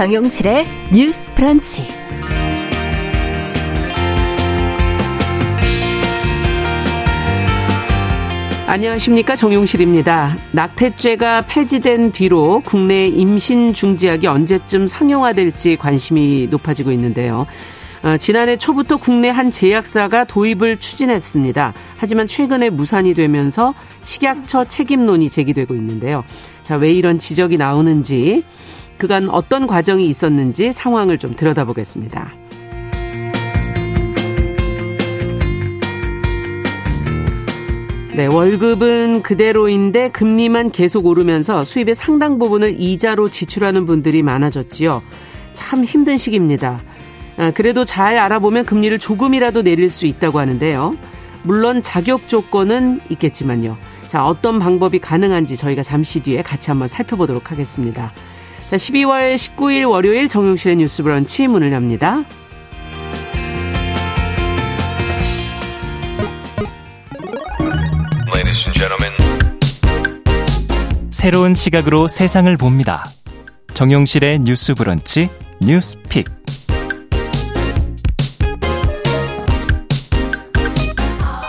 정용실의 뉴스 프런치. 안녕하십니까 정용실입니다. 낙태죄가 폐지된 뒤로 국내 임신 중지약이 언제쯤 상용화될지 관심이 높아지고 있는데요. 어, 지난해 초부터 국내 한 제약사가 도입을 추진했습니다. 하지만 최근에 무산이 되면서 식약처 책임론이 제기되고 있는데요. 자, 왜 이런 지적이 나오는지, 그간 어떤 과정이 있었는지 상황을 좀 들여다보겠습니다. 네, 월급은 그대로인데 금리만 계속 오르면서 수입의 상당 부분을 이자로 지출하는 분들이 많아졌지요. 참 힘든 시기입니다. 아, 그래도 잘 알아보면 금리를 조금이라도 내릴 수 있다고 하는데요. 물론 자격 조건은 있겠지만요. 자, 어떤 방법이 가능한지 저희가 잠시 뒤에 같이 한번 살펴보도록 하겠습니다. 자, 12월 19일 월요일 정용실의 뉴스 브런치 문을 엽니다. 새로운 시각으로 세상을 봅니다. 정용실의 뉴스 브런치 뉴스픽.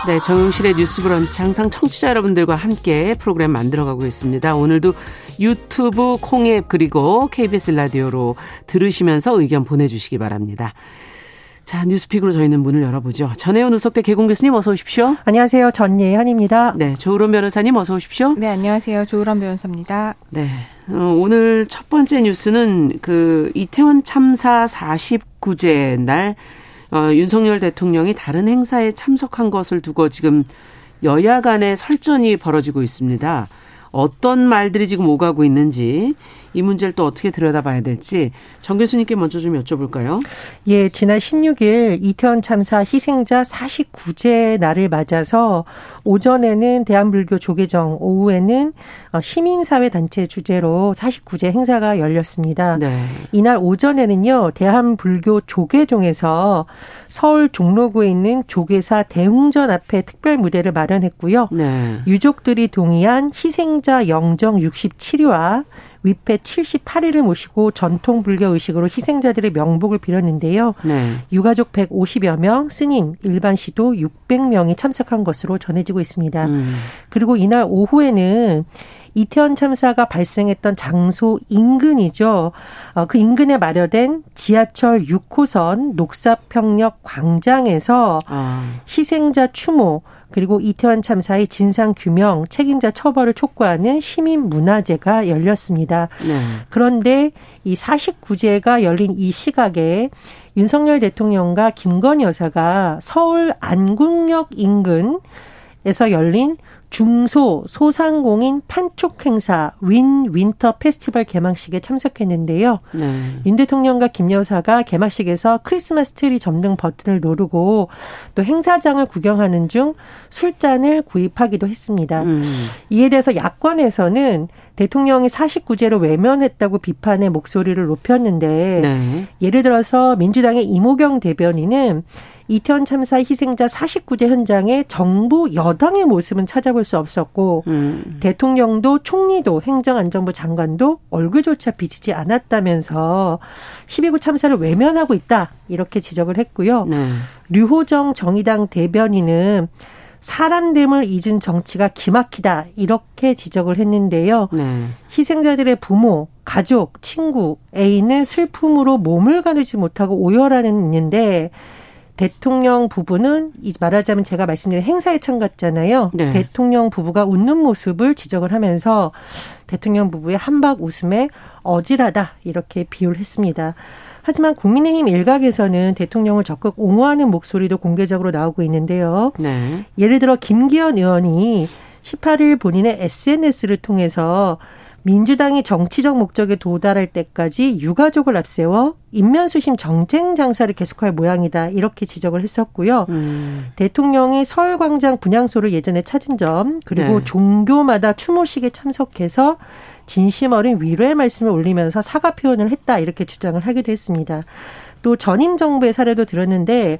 네, 정용실의 뉴스 브런치 항상 청취자 여러분들과 함께 프로그램 만들어가고 있습니다. 오늘도 유튜브 콩앱 그리고 KBS 라디오로 들으시면서 의견 보내주시기 바랍니다. 자, 뉴스픽으로 저희는 문을 열어보죠. 전혜원 우석대 개공 교수님 어서 오십시오. 안녕하세요. 전예현입니다. 네, 조으론 변호사님 어서 오십시오. 네, 안녕하세요. 조으론 변호사입니다. 네, 어, 오늘 첫 번째 뉴스는 그 이태원 참사 49제 날 어, 윤석열 대통령이 다른 행사에 참석한 것을 두고 지금 여야 간의 설전이 벌어지고 있습니다. 어떤 말들이 지금 오가고 있는지 이 문제를 또 어떻게 들여다봐야 될지 정 교수님께 먼저 좀 여쭤볼까요? 예, 지난 16일 이태원 참사 희생자 49제 날을 맞아서 오전에는 대한불교 조계정, 오후에는 어, 시민사회 단체 주제로 49제 행사가 열렸습니다. 네. 이날 오전에는요, 대한불교 조계종에서 서울 종로구에 있는 조계사 대웅전 앞에 특별 무대를 마련했고요. 네. 유족들이 동의한 희생자 영정 67위와 위패 78일을 모시고 전통 불교 의식으로 희생자들의 명복을 빌었는데요. 네. 유가족 150여 명, 스님, 일반 시도 600명이 참석한 것으로 전해지고 있습니다. 음. 그리고 이날 오후에는 이태원 참사가 발생했던 장소 인근이죠. 어, 그 인근에 마련된 지하철 6호선 녹사평역 광장에서 아. 희생자 추모 그리고 이태원 참사의 진상 규명, 책임자 처벌을 촉구하는 시민 문화제가 열렸습니다. 네. 그런데 이 49제가 열린 이 시각에 윤석열 대통령과 김건희 여사가 서울 안국역 인근 에서 열린 중소 소상공인 판촉 행사 윈 윈터 페스티벌 개막식에 참석했는데요. 네. 윤 대통령과 김 여사가 개막식에서 크리스마스 트리 점등 버튼을 누르고 또 행사장을 구경하는 중 술잔을 구입하기도 했습니다. 음. 이에 대해서 야권에서는 대통령이 49재를 외면했다고 비판의 목소리를 높였는데 네. 예를 들어서 민주당의 임오경 대변인은 이태원 참사 희생자 49제 현장에 정부 여당의 모습은 찾아볼 수 없었고 음. 대통령도 총리도 행정안전부 장관도 얼굴조차 비치지 않았다면서 12구 참사를 외면하고 있다 이렇게 지적을 했고요. 네. 류호정 정의당 대변인은 사람됨을 잊은 정치가 기막히다 이렇게 지적을 했는데요. 네. 희생자들의 부모, 가족, 친구, 애인은 슬픔으로 몸을 가누지 못하고 오열하는 있는데 대통령 부부는 말하자면 제가 말씀드린 행사에 참갔잖아요. 네. 대통령 부부가 웃는 모습을 지적을 하면서 대통령 부부의 한박 웃음에 어질하다 이렇게 비유를 했습니다. 하지만 국민의힘 일각에서는 대통령을 적극 옹호하는 목소리도 공개적으로 나오고 있는데요. 네. 예를 들어 김기현 의원이 18일 본인의 SNS를 통해서 민주당이 정치적 목적에 도달할 때까지 유가족을 앞세워 인면수심 정쟁 장사를 계속할 모양이다 이렇게 지적을 했었고요. 음. 대통령이 서울광장 분향소를 예전에 찾은 점 그리고 네. 종교마다 추모식에 참석해서 진심 어린 위로의 말씀을 올리면서 사과 표현을 했다 이렇게 주장을 하기도 했습니다. 또 전임 정부의 사례도 들었는데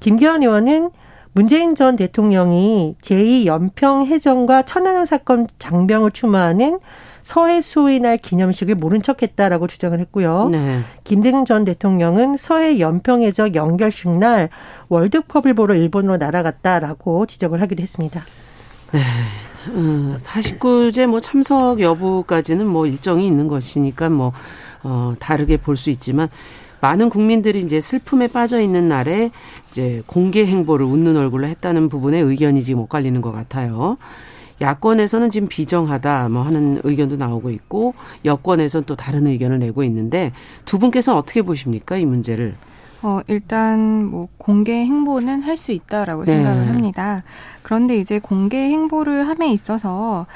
김기현 의원은 문재인 전 대통령이 제2연평 해전과 천안함 사건 장병을 추모하는 서해 수호의 날 기념식을 모른 척했다라고 주장을 했고요. 네. 김대중 전 대통령은 서해 연평해적 연결식 날 월드컵을 보러 일본으로 날아갔다라고 지적을 하기도 했습니다. 네. 음, 49제 뭐 참석 여부까지는 뭐 일정이 있는 것이니까 뭐, 어, 다르게 볼 수 있지만 많은 국민들이 이제 슬픔에 빠져 있는 날에 이제 공개 행보를 웃는 얼굴로 했다는 부분에 의견이 지금 엇갈리는 것 같아요. 야권에서는 지금 비정하다 뭐 하는 의견도 나오고 있고 여권에서는 또 다른 의견을 내고 있는데 두 분께서는 어떻게 보십니까 이 문제를? 어, 일단 뭐 공개 행보는 할 수 있다라고 네. 생각을 합니다. 그런데 이제 공개 행보를 함에 있어서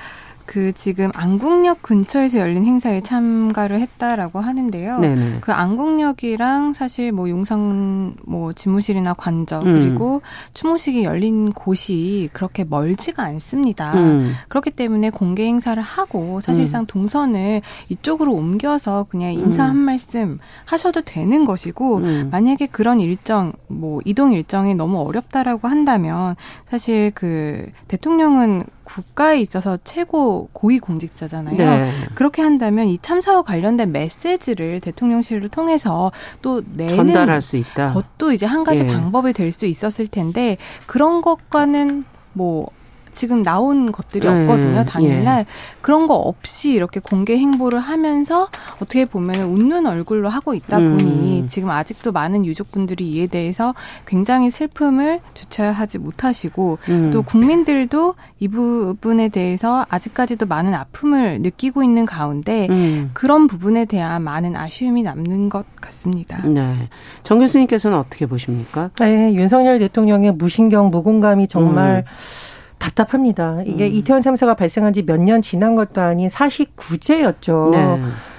그 지금 안국역 근처에서 열린 행사에 참가를 했다라고 하는데요. 네네. 그 안국역이랑 사실 뭐 용산 뭐 집무실이나 관저 음. 그리고 추모식이 열린 곳이 그렇게 멀지가 않습니다. 음. 그렇기 때문에 공개 행사를 하고 사실상 음. 동선을 이쪽으로 옮겨서 그냥 인사 음. 한 말씀 하셔도 되는 것이고 음. 만약에 그런 일정 뭐 이동 일정이 너무 어렵다라고 한다면 사실 그 대통령은 국가에 있어서 최고 고위 공직자잖아요. 네. 그렇게 한다면 이 참사와 관련된 메시지를 대통령실을 통해서 또 내는 전달할 수 있다. 것도 이제 한 가지 예. 방법이 될 수 있었을 텐데 그런 것과는 뭐 지금 나온 것들이 음, 없거든요. 당일날 예. 그런 거 없이 이렇게 공개 행보를 하면서 어떻게 보면 웃는 얼굴로 하고 있다 음. 보니 지금 아직도 많은 유족분들이 이에 대해서 굉장히 슬픔을 주체하지 못하시고 음. 또 국민들도 이 부분에 대해서 아직까지도 많은 아픔을 느끼고 있는 가운데 음. 그런 부분에 대한 많은 아쉬움이 남는 것 같습니다. 네. 정 교수님께서는 어떻게 보십니까? 네, 윤석열 대통령의 무신경 무공감이 정말 음. 답답합니다. 이게 음. 이태원 참사가 발생한 지 몇 년 지난 것도 아닌 49제였죠. 네.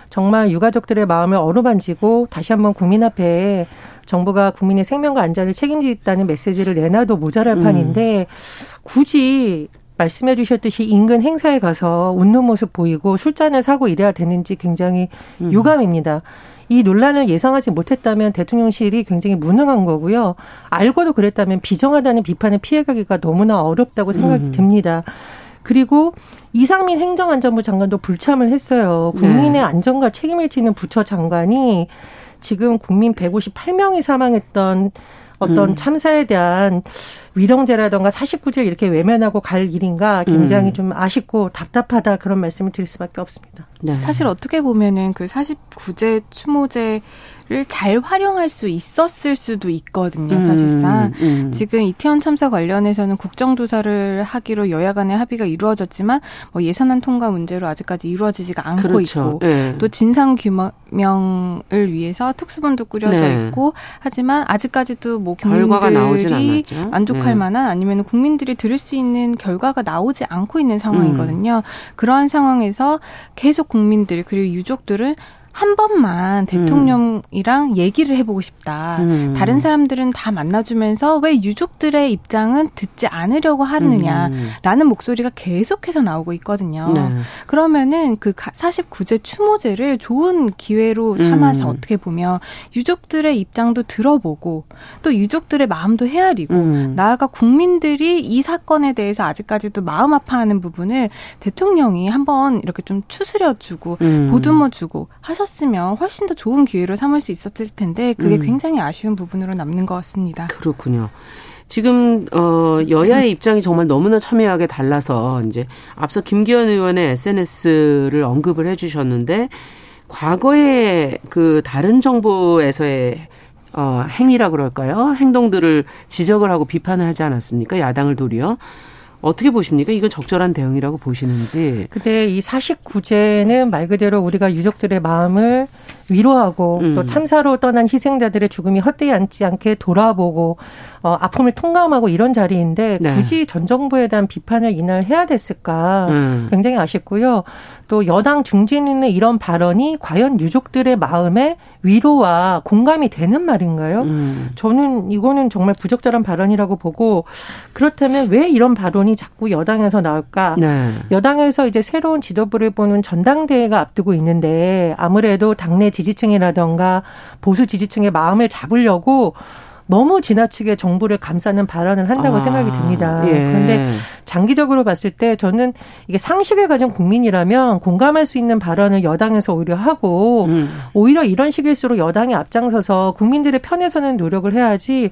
정말 유가족들의 마음을 어루만지고 다시 한번 국민 앞에 정부가 국민의 생명과 안전을 책임지겠다는 메시지를 내놔도 모자랄 음. 판인데 굳이 말씀해 주셨듯이 인근 행사에 가서 웃는 모습 보이고 술잔을 사고 이래야 되는지 굉장히 음. 유감입니다. 이 논란을 예상하지 못했다면 대통령실이 굉장히 무능한 거고요. 알고도 그랬다면 비정하다는 비판을 피해가기가 너무나 어렵다고 생각이 음. 듭니다. 그리고 이상민 행정안전부 장관도 불참을 했어요. 국민의 네. 안전과 책임을 지는 부처 장관이 지금 국민 158명이 사망했던 어떤 음. 참사에 대한 위령제라던가 49제 이렇게 외면하고 갈 일인가 굉장히 음. 좀 아쉽고 답답하다 그런 말씀을 드릴 수밖에 없습니다. 네. 사실 어떻게 보면은 그 49제 추모제 잘 활용할 수 있었을 수도 있거든요, 음, 사실상. 음, 음. 지금 이태원 참사 관련해서는 국정조사를 하기로 여야 간의 합의가 이루어졌지만 뭐 예산안 통과 문제로 아직까지 이루어지지가 않고 그렇죠. 있고 네. 또 진상 규명을 위해서 특수본도 꾸려져 네. 있고 하지만 아직까지도 뭐 국민들이 만족할 네. 만한 아니면 국민들이 들을 수 있는 결과가 나오지 않고 있는 상황이거든요. 음. 그러한 상황에서 계속 국민들 그리고 유족들은 한 번만 대통령이랑 음. 얘기를 해보고 싶다. 음. 다른 사람들은 다 만나주면서 왜 유족들의 입장은 듣지 않으려고 하느냐라는 음. 목소리가 계속해서 나오고 있거든요. 네. 그러면은 그 49제 추모제를 좋은 기회로 삼아서 음. 어떻게 보면 유족들의 입장도 들어보고 또 유족들의 마음도 헤아리고 음. 나아가 국민들이 이 사건에 대해서 아직까지도 마음 아파하는 부분을 대통령이 한번 이렇게 좀 추스려주고 음. 보듬어주고 하셨 하셨으면 훨씬 더 좋은 기회로 삼을 수 있었을 텐데 그게 음. 굉장히 아쉬운 부분으로 남는 것 같습니다. 그렇군요. 지금 어 여야의 입장이 정말 너무나 첨예하게 달라서 이제 앞서 김기현 의원의 SNS를 언급을 해 주셨는데 과거에 그 다른 정부에서의 어 행위라 그럴까요? 행동들을 지적을 하고 비판을 하지 않았습니까? 야당을 도리어. 어떻게 보십니까? 이건 적절한 대응이라고 보시는지. 근데 이 49제는 말 그대로 우리가 유족들의 마음을 위로하고 음. 또 참사로 떠난 희생자들의 죽음이 헛되이 않지 않게 돌아보고 어, 아픔을 통감하고 이런 자리인데 네. 굳이 전 정부에 대한 비판을 이날 해야 됐을까 음. 굉장히 아쉽고요. 또 여당 중진의 이런 발언이 과연 유족들의 마음에 위로와 공감이 되는 말인가요? 음. 저는 이거는 정말 부적절한 발언이라고 보고 그렇다면 왜 이런 발언이 자꾸 여당에서 나올까? 네. 여당에서 이제 새로운 지도부를 보는 전당대회가 앞두고 있는데 아무래도 당내 지지층이라던가 보수 지지층의 마음을 잡으려고 너무 지나치게 정부를 감싸는 발언을 한다고 아, 생각이 듭니다. 예. 그런데 장기적으로 봤을 때 저는 이게 상식을 가진 국민이라면 공감할 수 있는 발언을 여당에서 오히려 하고 음. 오히려 이런 식일수록 여당이 앞장서서 국민들의 편에 서는 노력을 해야지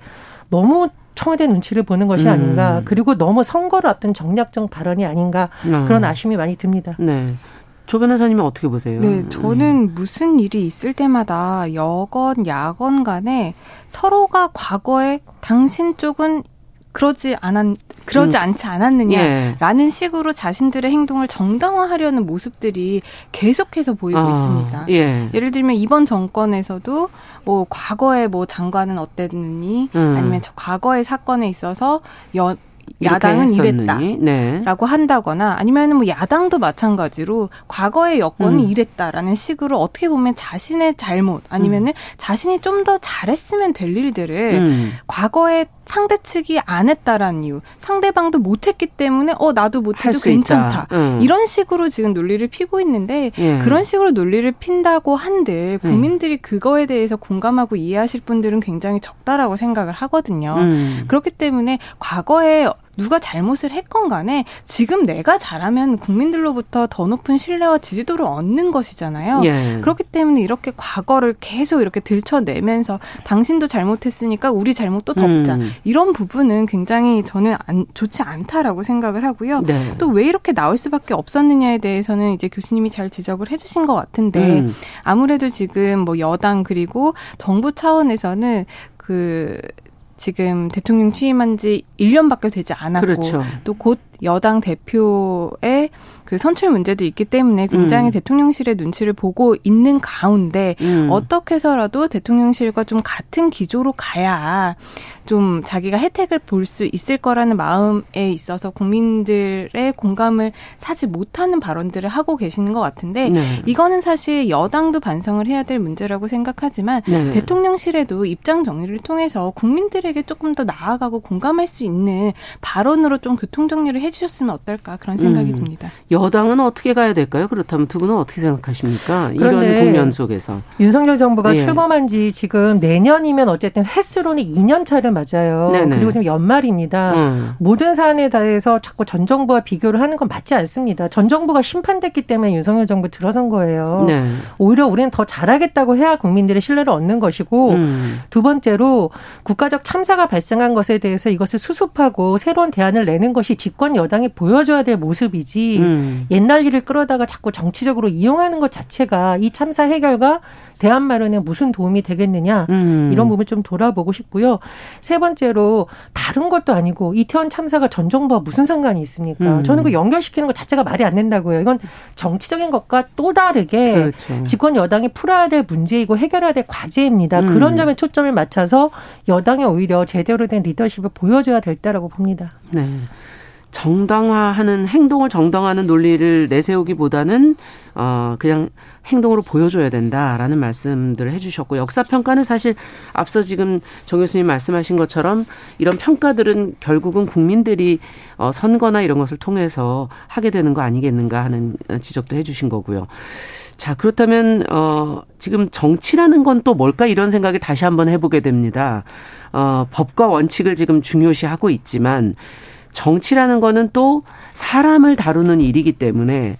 너무 청와대 눈치를 보는 것이 음. 아닌가. 그리고 너무 선거를 앞둔 정략적 발언이 아닌가. 음. 그런 아쉬움이 많이 듭니다. 네. 조 변호사님은 어떻게 보세요? 네, 저는 음. 무슨 일이 있을 때마다 여건, 야건 간에 서로가 과거에 당신 쪽은 그러지 않았 그러지 음. 않지 않았느냐라는 예. 식으로 자신들의 행동을 정당화하려는 모습들이 계속해서 보이고 아, 있습니다. 예. 예를 들면 이번 정권에서도 뭐 과거에 뭐 장관은 어땠느니 음. 아니면 과거의 사건에 있어서 연 야당은 이랬다라고 네. 한다거나 아니면 뭐 야당도 마찬가지로 과거의 여건은 음. 이랬다라는 식으로 어떻게 보면 자신의 잘못 아니면은 음. 자신이 좀 더 잘했으면 될 일들을 음. 과거에 상대 측이 안 했다라는 이유, 상대방도 못했기 때문에 어 나도 못해도 괜찮다 음. 이런 식으로 지금 논리를 피고 있는데 예. 그런 식으로 논리를 핀다고 한들 음. 국민들이 그거에 대해서 공감하고 이해하실 분들은 굉장히 적다라고 생각을 하거든요. 음. 그렇기 때문에 과거에 누가 잘못을 했건 간에 지금 내가 잘하면 국민들로부터 더 높은 신뢰와 지지도를 얻는 것이잖아요. 예. 그렇기 때문에 이렇게 과거를 계속 이렇게 들춰내면서 당신도 잘못했으니까 우리 잘못도 덮자. 음. 이런 부분은 굉장히 저는 안, 좋지 않다라고 생각을 하고요. 네. 또왜 이렇게 나올 수밖에 없었느냐에 대해서는 이제 교수님이 잘 지적을 해주신 것 같은데 음. 아무래도 지금 뭐 여당 그리고 정부 차원에서는 그 지금 대통령 취임한 지 1년밖에 되지 않았고 그렇죠. 또곧 여당 대표의 그 선출 문제도 있기 때문에 굉장히 음. 대통령실의 눈치를 보고 있는 가운데 음. 어떻게 해서라도 대통령실과 좀 같은 기조로 가야 좀 자기가 혜택을 볼 수 있을 거라는 마음에 있어서 국민들의 공감을 사지 못하는 발언들을 하고 계시는 것 같은데 네. 이거는 사실 여당도 반성을 해야 될 문제라고 생각하지만 네. 대통령실에도 입장 정리를 통해서 국민들에게 조금 더 나아가고 공감할 수 있는 발언으로 좀 교통 정리를 해주셨으면 어떨까 그런 생각이 음. 듭니다. 여당은 어떻게 가야 될까요? 그렇다면 두 분은 어떻게 생각하십니까? 이런 국면 속에서 윤석열 정부가 예. 출범한 지 지금 내년이면 어쨌든 횟수로는 2년 차를 맞아요. 네네. 그리고 지금 연말입니다. 음. 모든 사안에 대해서 자꾸 전 정부와 비교를 하는 건 맞지 않습니다. 전 정부가 심판됐기 때문에 윤석열 정부 들어선 거예요. 네. 오히려 우리는 더 잘하겠다고 해야 국민들의 신뢰를 얻는 것이고 음. 두 번째로 국가적 참사가 발생한 것에 대해서 이것을 수습하고 새로운 대안을 내는 것이 집권 여당이 보여줘야 될 모습이지 음. 옛날 일을 끌어다가 자꾸 정치적으로 이용하는 것 자체가 이 참사 해결과 대안 마련에 무슨 도움이 되겠느냐 음. 이런 부분 좀 돌아보고 싶고요. 세 번째로 다른 것도 아니고 이태원 참사가 전 정부와 무슨 상관이 있습니까? 음. 저는 그 연결시키는 것 자체가 말이 안 된다고요. 이건 정치적인 것과 또 다르게 그렇죠. 집권 여당이 풀어야 될 문제이고 해결해야 될 과제입니다. 음. 그런 점에 초점을 맞춰서 여당이 오히려 제대로 된 리더십을 보여줘야 될 때라고 봅니다. 네. 정당화하는 행동을 정당화하는 논리를 내세우기보다는 어 그냥 행동으로 보여줘야 된다라는 말씀들을 해주셨고 역사 평가는 사실 앞서 지금 정 교수님 말씀하신 것처럼 이런 평가들은 결국은 국민들이 어 선거나 이런 것을 통해서 하게 되는 거 아니겠는가 하는 지적도 해주신 거고요. 자 그렇다면 어 지금 정치라는 건 또 뭘까 이런 생각을 다시 한번 해보게 됩니다. 어 법과 원칙을 지금 중요시하고 있지만 정치라는 거는 또 사람을 다루는 일이기 때문에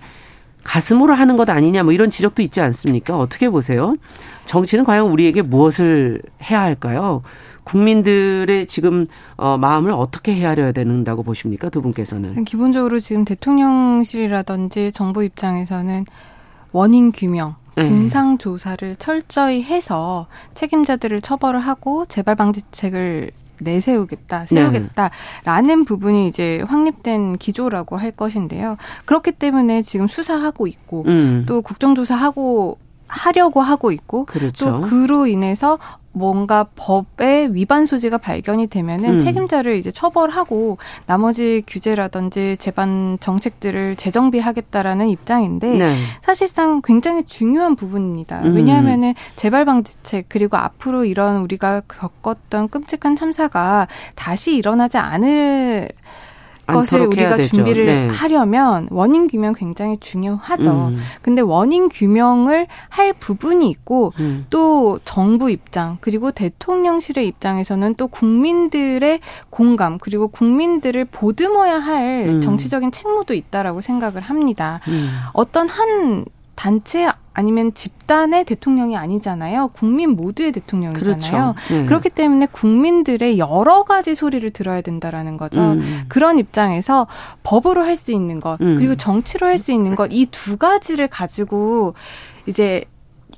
가슴으로 하는 것 아니냐 뭐 이런 지적도 있지 않습니까? 어떻게 보세요? 정치는 과연 우리에게 무엇을 해야 할까요? 국민들의 지금 어 마음을 어떻게 헤아려야 된다고 보십니까? 두 분께서는. 기본적으로 지금 대통령실이라든지 정부 입장에서는 원인 규명, 네. 진상 조사를 철저히 해서 책임자들을 처벌을 하고 재발 방지책을 내세우겠다, 세우겠다라는 네. 부분이 이제 확립된 기조라고 할 것인데요. 그렇기 때문에 지금 수사하고 있고 음. 또 국정조사하고 하려고 하고 있고 그렇죠. 또 그로 인해서 뭔가 법의 위반 소지가 발견이 되면은 음. 책임자를 이제 처벌하고 나머지 규제라든지 재반 정책들을 재정비하겠다라는 입장인데 네. 사실상 굉장히 중요한 부분입니다. 음. 왜냐하면은 재발 방지책 그리고 앞으로 이런 우리가 겪었던 끔찍한 참사가 다시 일어나지 않을 것을 우리가 준비를 네. 하려면 원인 규명 굉장히 중요하죠. 음. 근데 원인 규명을 할 부분이 있고 음. 또 정부 입장 그리고 대통령실의 입장에서는 또 국민들의 공감 그리고 국민들을 보듬어야 할 음. 정치적인 책무도 있다라고 생각을 합니다. 음. 어떤 한 단체 아니면 집단의 대통령이 아니잖아요. 국민 모두의 대통령이잖아요. 그렇죠. 네. 그렇기 때문에 국민들의 여러 가지 소리를 들어야 된다라는 거죠. 음. 그런 입장에서 법으로 할 수 있는 것 음. 그리고 정치로 할 수 있는 것 이 두 가지를 가지고 이제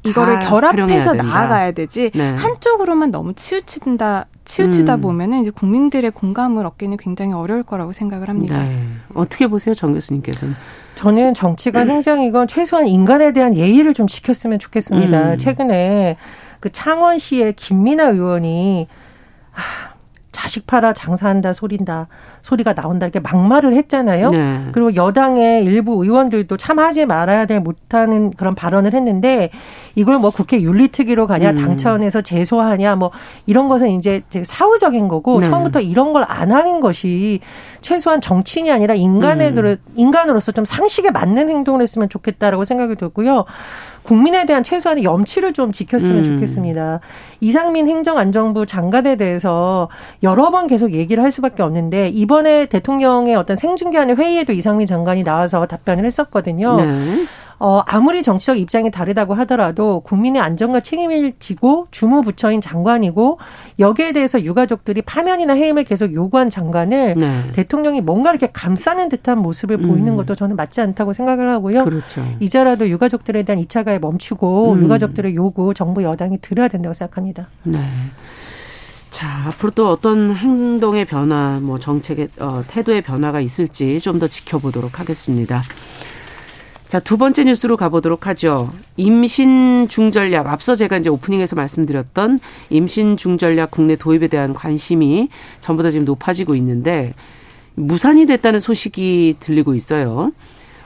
이거를 결합해서 나아가야 되지 네. 한쪽으로만 너무 치우친다 치우치다 음. 보면은 이제 국민들의 공감을 얻기는 굉장히 어려울 거라고 생각을 합니다. 네. 어떻게 보세요, 정 교수님께서는? 저는 정치가 행정이건 최소한 인간에 대한 예의를 좀 지켰으면 좋겠습니다. 음. 최근에 그 창원시의 김민아 의원이 하, 자식 팔아 장사한다 소린다 소리가 나온다 이렇게 막말을 했잖아요. 네. 그리고 여당의 일부 의원들도 참 하지 말아야 될 못하는 그런 발언을 했는데 이걸 뭐 국회 윤리특위로 가냐 음. 당 차원에서 제소하냐 뭐 이런 것은 이제 사후적인 거고 네. 처음부터 이런 걸 안 하는 것이 최소한 정치인이 아니라 인간에 음. 인간으로서 좀 상식에 맞는 행동을 했으면 좋겠다라고 생각이 들고요. 국민에 대한 최소한의 염치를 좀 지켰으면 음. 좋겠습니다. 이상민 행정안정부 장관에 대해서 여러 번 계속 얘기를 할 수밖에 없는데 이번에 대통령의 어떤 생중계하는 회의에도 이상민 장관이 나와서 답변을 했었거든요. 네. 어, 아무리 정치적 입장이 다르다고 하더라도 국민의 안전과 책임을 지고 주무부처인 장관이고 여기에 대해서 유가족들이 파면이나 해임을 계속 요구한 장관을 네. 대통령이 뭔가 이렇게 감싸는 듯한 모습을 음. 보이는 것도 저는 맞지 않다고 생각을 하고요. 그렇죠. 이제라도 유가족들에 대한 2차 가해 멈추고 음. 유가족들의 요구 정부 여당이 들어야 된다고 생각합니다. 네. 자, 앞으로 또 어떤 행동의 변화, 뭐 정책의 어, 태도의 변화가 있을지 좀 더 지켜보도록 하겠습니다. 자, 두 번째 뉴스로 가보도록 하죠. 임신 중전략. 앞서 제가 이제 오프닝에서 말씀드렸던 임신 중전략 국내 도입에 대한 관심이 전보다 지금 높아지고 있는데 무산이 됐다는 소식이 들리고 있어요.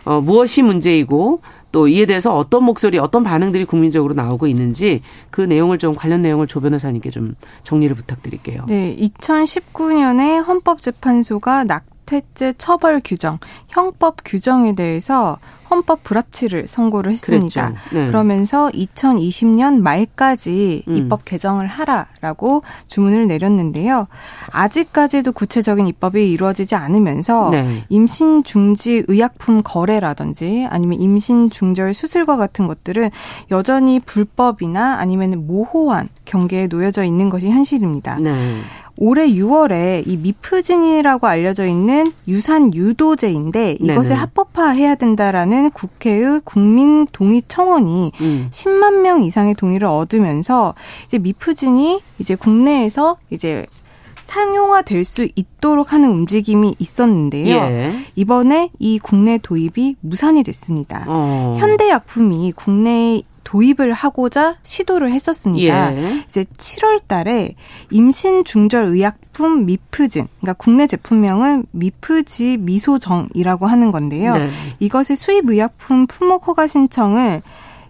어, 무엇이 문제이고 또 이에 대해서 어떤 목소리, 어떤 반응들이 국민적으로 나오고 있는지 그 내용을 좀 관련 내용을 조 변호사님께 좀 정리를 부탁드릴게요. 네, 2019년에 헌법재판소가 낙 태죄 처벌 규정, 형법 규정에 대해서 헌법 불합치를 선고를 했습니다. 네. 그러면서 2020년 말까지 음. 입법 개정을 하라라고 주문을 내렸는데요. 아직까지도 구체적인 입법이 이루어지지 않으면서 네. 임신 중지 의약품 거래라든지 아니면 임신 중절 수술과 같은 것들은 여전히 불법이나 아니면 모호한 경계에 놓여져 있는 것이 현실입니다. 네. 올해 6월에 이 미프진이라고 알려져 있는 유산 유도제인데 이것을 네네. 합법화해야 된다라는 국회의 국민 동의 청원이 음. 10만 명 이상의 동의를 얻으면서 이제 미프진이 이제 국내에서 이제 상용화될 수 있도록 하는 움직임이 있었는데요. 예. 이번에 이 국내 도입이 무산이 됐습니다. 어. 현대약품이 국내에 도입을 하고자 시도를 했었습니다. 예. 이제 7월 달에 임신 중절 의약품 미프진, 그러니까 국내 제품명은 미프지 미소정이라고 하는 건데요. 네. 이것의 수입 의약품 품목 허가 신청을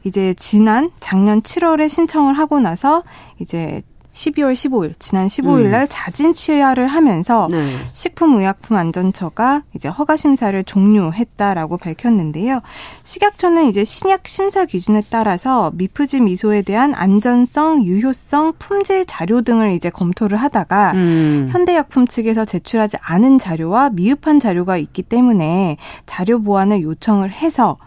이제 지난 작년 7월에 신청을 하고 나서 이제 12월 15일 지난 15일 날 음. 자진 취하를 하면서 네. 식품의약품안전처가 이제 허가 심사를 종료했다라고 밝혔는데요. 식약처는 이제 신약 심사 기준에 따라서 미프지 미소에 대한 안전성, 유효성, 품질 자료 등을 이제 검토를 하다가 음. 현대약품 측에서 제출하지 않은 자료와 미흡한 자료가 있기 때문에 자료 보완을 요청을 해서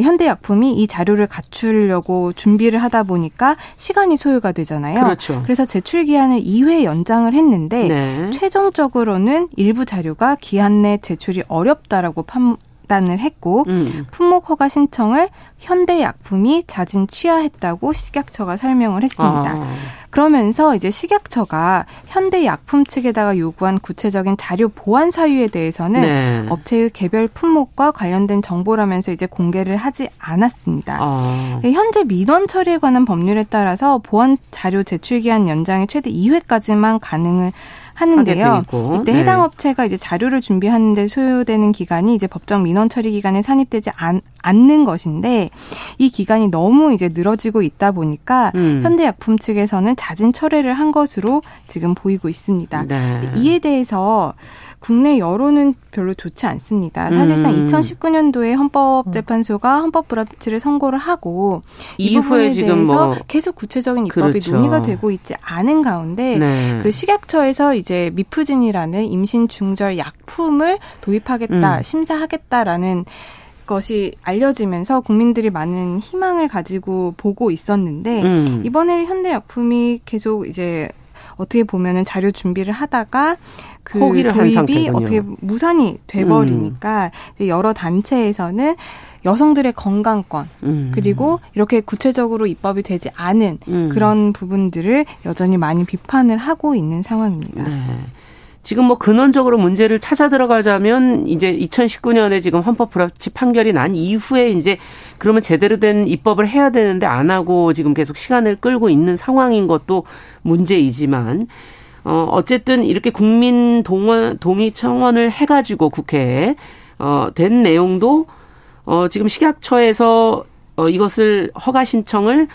현대약품이 이 자료를 갖추려고 준비를 하다 보니까 시간이 소요가 되잖아요. 그렇죠. 그래서 제출 기한을 2회 연장을 했는데 네. 최종적으로는 일부 자료가 기한 내 제출이 어렵다라고 판, 판단을 했고 음. 품목 허가 신청을 현대약품이 자진 취하했다고 식약처가 설명을 했습니다. 아. 그러면서 이제 식약처가 현대약품 측에다가 요구한 구체적인 자료 보완 사유에 대해서는 네. 업체의 개별 품목과 관련된 정보라면서 이제 공개를 하지 않았습니다. 아. 현재 민원 처리에 관한 법률에 따라서 보완 자료 제출 기한 연장이 최대 2회까지만 가능을 하는데요. 이때 네. 해당 업체가 이제 자료를 준비하는데 소요되는 기간이 이제 법정 민원 처리 기간에 산입되지 않, 않는 것인데 이 기간이 너무 이제 늘어지고 있다 보니까 음. 현대약품 측에서는 잦은 철회를 한 것으로 지금 보이고 있습니다. 네. 이에 대해서 국내 여론은 별로 좋지 않습니다. 사실상 음. 2019년도에 헌법재판소가 헌법 불합치를 선고를 하고 이 부분에 대해서 뭐 계속 구체적인 입법이 그렇죠. 논의가 되고 있지 않은 가운데 네. 그 식약처에서 이제 미프진이라는 임신 중절 약품을 도입하겠다, 음. 심사하겠다라는 것이 알려지면서 국민들이 많은 희망을 가지고 보고 있었는데 음. 이번에 현대약품이 계속 이제 어떻게 보면은 자료 준비를 하다가 그 도입이 어떻게 무산이 돼버리니까 음. 이제 여러 단체에서는 여성들의 건강권 음. 그리고 이렇게 구체적으로 입법이 되지 않은 음. 그런 부분들을 여전히 많이 비판을 하고 있는 상황입니다. 네. 지금 뭐 근원적으로 문제를 찾아 들어가자면 이제 2019년에 지금 헌법 불합치 판결이 난 이후에 이제 그러면 제대로 된 입법을 해야 되는데 안 하고 지금 계속 시간을 끌고 있는 상황인 것도 문제이지만 어 어쨌든 이렇게 국민 동원 동의 청원을 해 가지고 국회에 어된 내용도 어 지금 식약처에서 어 이것을 허가 신청을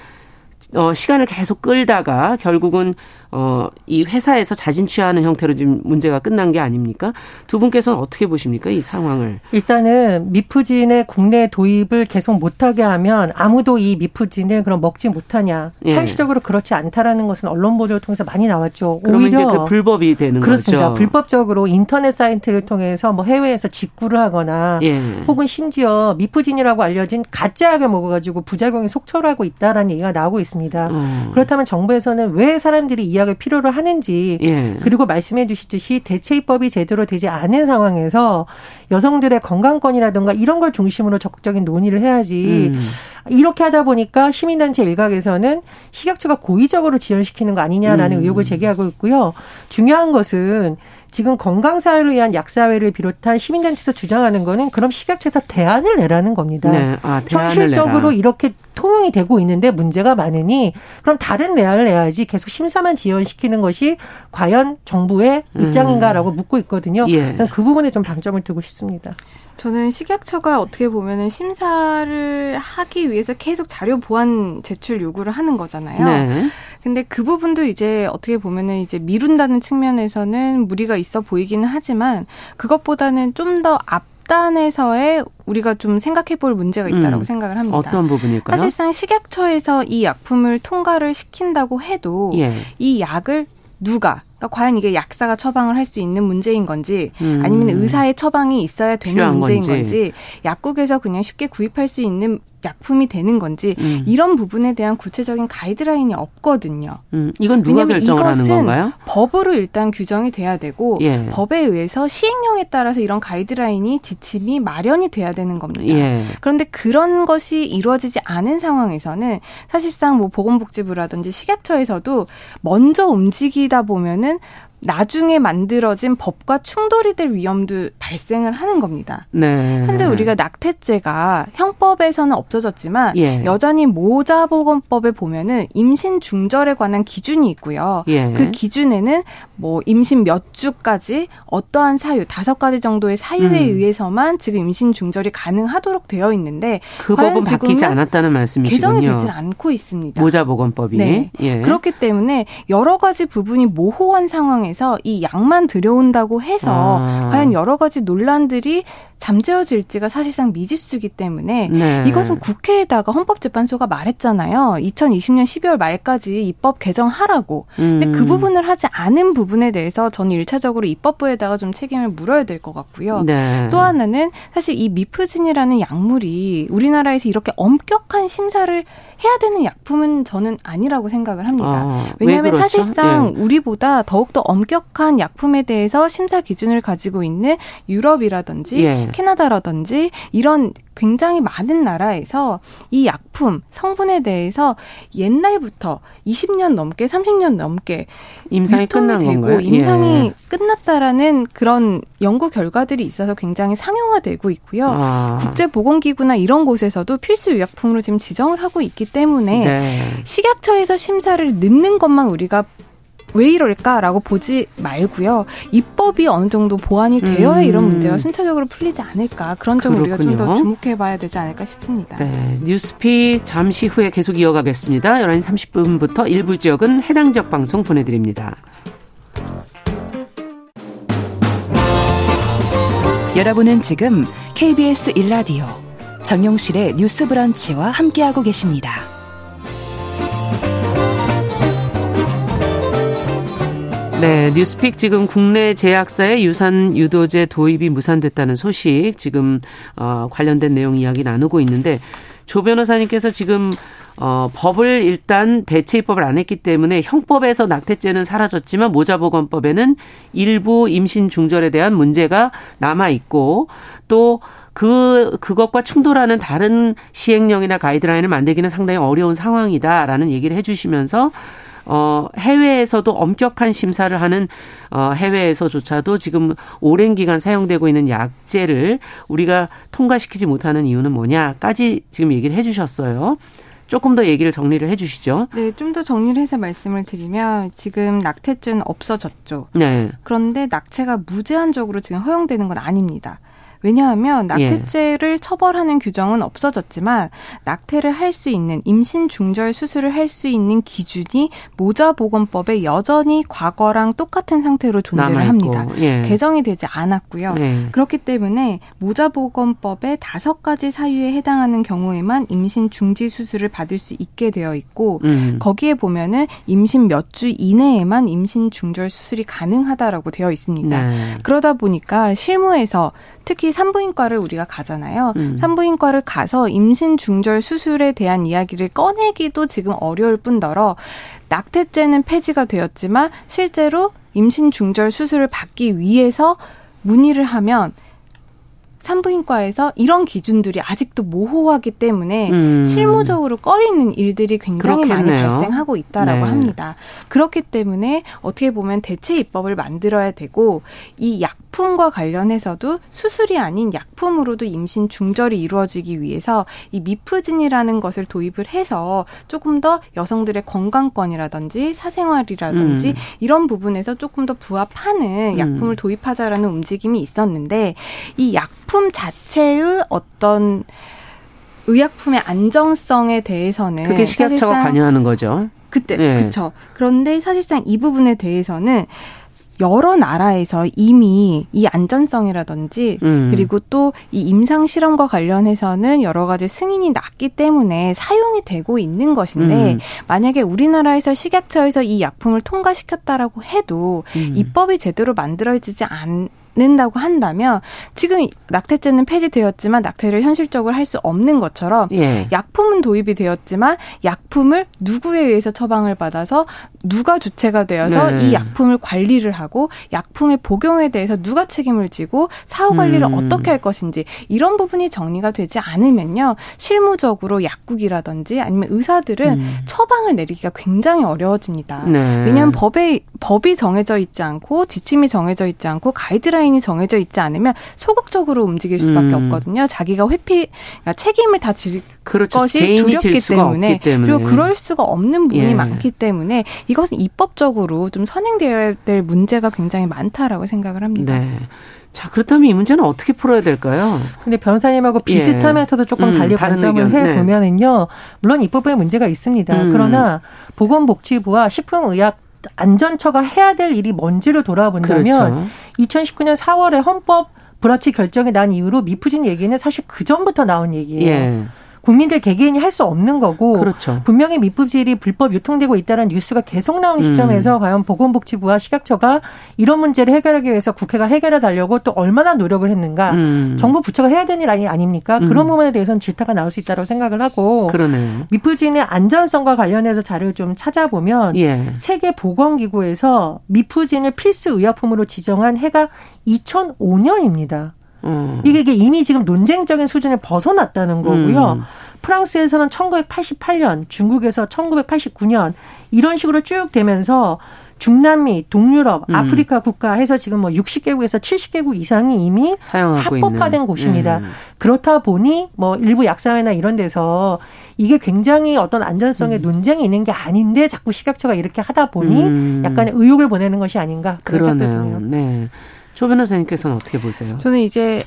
어 시간을 계속 끌다가 결국은 어, 이 회사에서 자진 취하는 형태로 지금 문제가 끝난 게 아닙니까? 두 분께서는 어떻게 보십니까? 이 상황을. 일단은 미프진의 국내 도입을 계속 못하게 하면 아무도 이 미프진을 그럼 먹지 못하냐. 예. 현실적으로 그렇지 않다라는 것은 언론 보도를 통해서 많이 나왔죠. 그러면 오히려 이제 그 불법이 되는 그렇습니다. 거죠. 불법적으로 인터넷 사이트를 통해서 뭐 해외에서 직구를 하거나 예. 혹은 심지어 미프진이라고 알려진 가짜 약을 먹어가지고 부작용이 속출하고 있다라는 얘기가 나오고 있습니다. 음. 그렇다면 정부에서는 왜 사람들이 이 이야기를 필요로 하는지 예. 그리고 말씀해 주시듯이 대체 입법이 제대로 되지 않은 상황에서 여성들의 건강권이라든가 이런 걸 중심으로 적극적인 논의를 해야지 음. 이렇게 하다 보니까 시민단체 일각에서는 식약처가 고의적으로 지연시키는 거 아니냐라는 음. 의혹을 제기하고 있고요. 중요한 것은 지금 건강 사회를 위한 약사회를 비롯한 시민단체에서 주장하는 거는 그럼 식약처에서 대안을 내라는 겁니다. 네. 아, 현실적으로 내라. 이렇게 통용이 되고 있는데 문제가 많으니 그럼 다른 내안을 내야지 계속 심사만 지연시키는 것이 과연 정부의 음. 입장인가라고 음. 묻고 있거든요. 예. 그 부분에 좀 방점을 두고 싶습니다. 저는 식약처가 어떻게 보면은 심사를 하기 위해서 계속 자료 보완 제출 요구를 하는 거잖아요. 네. 근데 그 부분도 이제 어떻게 보면은 이제 미룬다는 측면에서는 무리가 있어 보이기는 하지만 그것보다는 좀 더 앞단에서의 우리가 좀 생각해 볼 문제가 있다라고 음, 생각을 합니다. 어떤 부분일까요? 사실상 식약처에서 이 약품을 통과를 시킨다고 해도 예. 이 약을 누가 그러니까 과연 이게 약사가 처방을 할 수 있는 문제인 건지 음. 아니면 의사의 처방이 있어야 되는 문제인 건지. 건지 약국에서 그냥 쉽게 구입할 수 있는 약품이 되는 건지 음. 이런 부분에 대한 구체적인 가이드라인이 없거든요. 음. 이건 누가 결정을 하는 건가요? 법으로 일단 규정이 돼야 되고 예. 법에 의해서 시행령에 따라서 이런 가이드라인이 지침이 마련이 돼야 되는 겁니다. 예. 그런데 그런 것이 이루어지지 않은 상황에서는 사실상 뭐 보건복지부라든지 식약처에서도 먼저 움직이다 보면은 나중에 만들어진 법과 충돌이 될 위험도 발생을 하는 겁니다. 네. 현재 우리가 낙태죄가 형법에서는 없어졌지만 예. 여전히 모자보건법에 보면은 임신 중절에 관한 기준이 있고요. 예. 그 기준에는 뭐 임신 몇 주까지 어떠한 사유 다섯 가지 정도의 사유에 음. 의해서만 지금 임신 중절이 가능하도록 되어 있는데 그 법은 바뀌지 않았다는 말씀이시군요. 개정이 되지 않고 있습니다. 모자보건법이 네. 예. 그렇기 때문에 여러 가지 부분이 모호한 상황에 상황에서 이 약만 들여온다고 해서 아. 과연 여러 가지 논란들이 잠재워질지가 사실상 미지수이기 때문에 네. 이것은 국회에다가 헌법재판소가 말했잖아요. 2020년 12월 말까지 입법 개정하라고. 음. 근데 그 음. 부분을 하지 않은 부분에 대해서 저는 일차적으로 입법부에다가 좀 책임을 물어야 될 것 같고요. 네. 또 하나는 사실 이 미프진이라는 약물이 우리나라에서 이렇게 엄격한 심사를 해야 되는 약품은 저는 아니라고 생각을 합니다. 아, 왜냐하면 그렇죠? 사실상 예. 우리보다 더욱더 엄격한 약품에 대해서 심사 기준을 가지고 있는 유럽이라든지 예. 캐나다라든지 이런 굉장히 많은 나라에서 이 약품 성분에 대해서 옛날부터 20년 넘게 30년 넘게 임상이 끝난 되고 건가요? 임상이 예. 끝났다라는 그런 연구 결과들이 있어서 굉장히 상용화되고 있고요. 아. 국제보건기구나 이런 곳에서도 필수 의약품으로 지금 지정을 하고 있기 때문에 네. 식약처에서 심사를 늦는 것만 우리가 왜 이럴까라고 보지 말고요. 입법이 어느 정도 보완이 되어야 음. 이런 문제가 순차적으로 풀리지 않을까. 그런 점을 우리가 좀 더 주목해봐야 되지 않을까 싶습니다. 네, 뉴스픽 잠시 후에 계속 이어가겠습니다. 11시 30분부터 일부 지역은 해당 지역 방송 보내드립니다. 여러분은 지금 KBS 1라디오 정용실의 뉴스 브런치와 함께하고 계십니다. 네, 뉴스픽 지금 국내 제약사의 유산 유도제 도입이 무산됐다는 소식 지금 어, 관련된 내용 이야기 나누고 있는데 조 변호사님께서 지금 어, 법을 일단 대체 입법을 안 했기 때문에 형법에서 낙태죄는 사라졌지만 모자보건법에는 일부 임신 중절에 대한 문제가 남아 있고 또 그, 그것과 충돌하는 다른 시행령이나 가이드라인을 만들기는 상당히 어려운 상황이다라는 얘기를 해주시면서 어, 해외에서도 엄격한 심사를 하는 어, 해외에서조차도 지금 오랜 기간 사용되고 있는 약제를 우리가 통과시키지 못하는 이유는 뭐냐까지 지금 얘기를 해 주셨어요. 조금 더 얘기를 정리를 해 주시죠. 네, 좀 더 정리를 해서 말씀을 드리면 지금 낙태죄는 없어졌죠. 네. 그런데 낙태가 무제한적으로 지금 허용되는 건 아닙니다. 왜냐하면 예. 낙태죄를 예. 처벌하는 규정은 없어졌지만 낙태를 할 수 있는 임신 중절 수술을 할 수 있는 기준이 모자보건법에 여전히 과거랑 똑같은 상태로 존재를 합니다. 예. 개정이 되지 않았고요. 예. 그렇기 때문에 모자보건법의 다섯 가지 사유에 해당하는 경우에만 임신 중지 수술을 받을 수 있게 되어 있고 음. 거기에 보면은 임신 몇 주 이내에만 임신 중절 수술이 가능하다라고 되어 있습니다. 네. 그러다 보니까 실무에서 특히 산부인과를 우리가 가잖아요. 음. 산부인과를 가서 임신 중절 수술에 대한 이야기를 꺼내기도 지금 어려울 뿐더러 낙태죄는 폐지가 되었지만 실제로 임신 중절 수술을 받기 위해서 문의를 하면 산부인과에서 이런 기준들이 아직도 모호하기 때문에 음. 실무적으로 꺼리는 일들이 굉장히 그렇겠네요. 많이 발생하고 있다라고 네. 합니다. 그렇기 때문에 어떻게 보면 대체 입법을 만들어야 되고 이 약품과 관련해서도 수술이 아닌 약품으로도 임신 중절이 이루어지기 위해서 이 미프진이라는 것을 도입을 해서 조금 더 여성들의 건강권이라든지 사생활이라든지 음. 이런 부분에서 조금 더 부합하는 음. 약품을 도입하자라는 움직임이 있었는데 이 약품 제품 자체의 어떤 의약품의 안정성에 대해서는 그게 식약처가 관여하는 거죠. 그때 네. 그렇죠. 그런데 사실상 이 부분에 대해서는 여러 나라에서 이미 이 안전성이라든지 음. 그리고 또 이 임상 실험과 관련해서는 여러 가지 승인이 났기 때문에 사용이 되고 있는 것인데 음. 만약에 우리나라에서 식약처에서 이 약품을 통과시켰다라고 해도 음. 입법이 제대로 만들어지지 않 않는다고 한다면 지금 낙태죄는 폐지되었지만 낙태를 현실적으로 할 수 없는 것처럼 예. 약품은 도입이 되었지만 약품을 누구에 의해서 처방을 받아서 누가 주체가 되어서 네. 이 약품을 관리를 하고 약품의 복용에 대해서 누가 책임을 지고 사후 관리를 음. 어떻게 할 것인지 이런 부분이 정리가 되지 않으면요 실무적으로 약국이라든지 아니면 의사들은 음. 처방을 내리기가 굉장히 어려워집니다. 네. 왜냐하면 법에 법이 정해져 있지 않고 지침이 정해져 있지 않고 가이드라인 가이드라인이 정해져 있지 않으면 소극적으로 움직일 수밖에 음. 없거든요. 자기가 회피 그러니까 책임을 다질 그렇죠. 것이 두렵기 때문에, 때문에, 그리고 그럴 수가 없는 부분이 예. 많기 때문에 이것은 입법적으로 좀 선행되어야 될 문제가 굉장히 많다라고 생각을 합니다. 네. 자, 그렇다면 이 문제는 어떻게 풀어야 될까요? 근데 변호사님하고 예. 비슷하면서도 예. 조금 음, 달리 음, 관점을 해 보면은요. 네. 물론 입법에 문제가 있습니다. 음. 그러나 보건복지부와 식품의약 안전처가 해야 될 일이 뭔지를 돌아본다면 그렇죠. 2019년 4월에 헌법 불합치 결정이 난 이후로 미프진 얘기는 사실 그 전부터 나온 얘기예요. 예. 국민들 개개인이 할 수 없는 거고 그렇죠. 분명히 미품질이 불법 유통되고 있다는 뉴스가 계속 나오는 음. 시점에서 음. 과연 보건복지부와 식약처가 이런 문제를 해결하기 위해서 국회가 해결해 달려고 또 얼마나 노력을 했는가 음. 정부 부처가 해야 되는 일 아니, 아닙니까? 음. 그런 부분에 대해서는 질타가 나올 수 있다고 생각을 하고 그러네. 미프진의 안전성과 관련해서 자료를 좀 찾아보면 예. 세계 보건기구에서 미프진을 필수 의약품으로 지정한 해가 2005년입니다. 음. 이게, 이게 이미 지금 논쟁적인 수준을 벗어났다는 거고요. 음. 프랑스에서는 1988년, 중국에서 1989년 이런 식으로 쭉 되면서 중남미, 동유럽, 음. 아프리카 국가 해서 지금 뭐 60개국에서 70개국 이상이 이미 합법화된 있는. 곳입니다. 음. 그렇다 보니 뭐 일부 약사회나 이런 데서 이게 굉장히 어떤 안전성의 음. 논쟁이 있는 게 아닌데 자꾸 식약처가 이렇게 하다 보니 음. 약간의 의혹을 보내는 것이 아닌가 그런. 생각이 드네요. 네. 조 변호사님께서는 어떻게 보세요? 저는 이제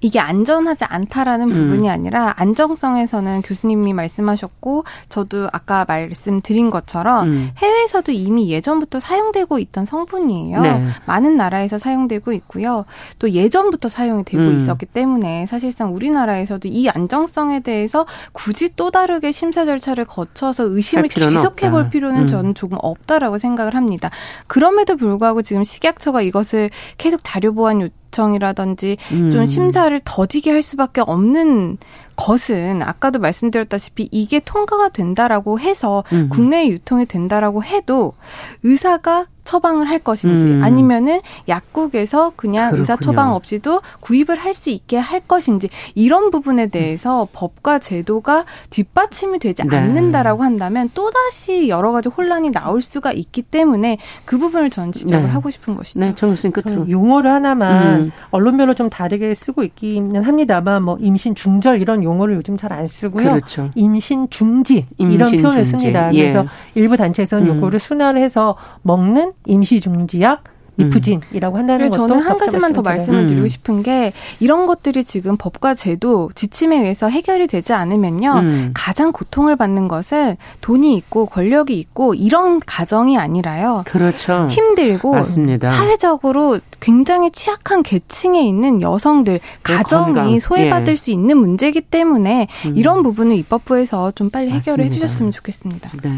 이게 안전하지 않다라는 음. 부분이 아니라 안정성에서는 교수님이 말씀하셨고 저도 아까 말씀드린 것처럼 음. 해외에서도 이미 예전부터 사용되고 있던 성분이에요. 네. 많은 나라에서 사용되고 있고요. 또 예전부터 사용이 되고 음. 있었기 때문에 사실상 우리나라에서도 이 안정성에 대해서 굳이 또 다르게 심사 절차를 거쳐서 의심을 계속해 볼 필요는 음. 저는 조금 없다라고 생각을 합니다. 그럼에도 불구하고 지금 식약처가 이것을 계속 자료 보완 요요 청이라든지 음. 좀 심사를 더디게 할 수밖에 없는 것은 아까도 말씀드렸다시피 이게 통과가 된다라고 해서 음. 국내에 유통이 된다라고 해도 의사가 처방을 할 것인지 음. 아니면은 약국에서 그냥 그렇군요. 의사 처방 없이도 구입을 할 수 있게 할 것인지 이런 부분에 대해서 음. 법과 제도가 뒷받침이 되지 네. 않는다라고 한다면 또다시 여러 가지 혼란이 나올 수가 있기 때문에 그 부분을 저는 지적을 네. 하고 싶은 것이죠. 네, 정수님 끝으로 용어를 하나만 음. 언론별로 좀 다르게 쓰고 있기는 합니다만 뭐 임신 중절 이런 용어를 요즘 잘 안 쓰고요. 그렇죠. 임신 중지 임신 이런 표현을 중지. 씁니다. 그래서 예. 일부 단체에서는 음. 요거를 순화해서 먹는 임시 중지약 리프진이라고 한다는 것도 저는 한 가지만 더 말씀을 음. 드리고 싶은 게 이런 것들이 지금 법과 제도 지침에 의해서 해결이 되지 않으면요 음. 가장 고통을 받는 것은 돈이 있고 권력이 있고 이런 가정이 아니라요. 그렇죠. 힘들고 맞습니다. 사회적으로 굉장히 취약한 계층에 있는 여성들 가정이 건강. 소외받을 예. 수 있는 문제이기 때문에 음. 이런 부분을 입법부에서 좀 빨리 해결을 맞습니다. 해주셨으면 좋겠습니다. 네.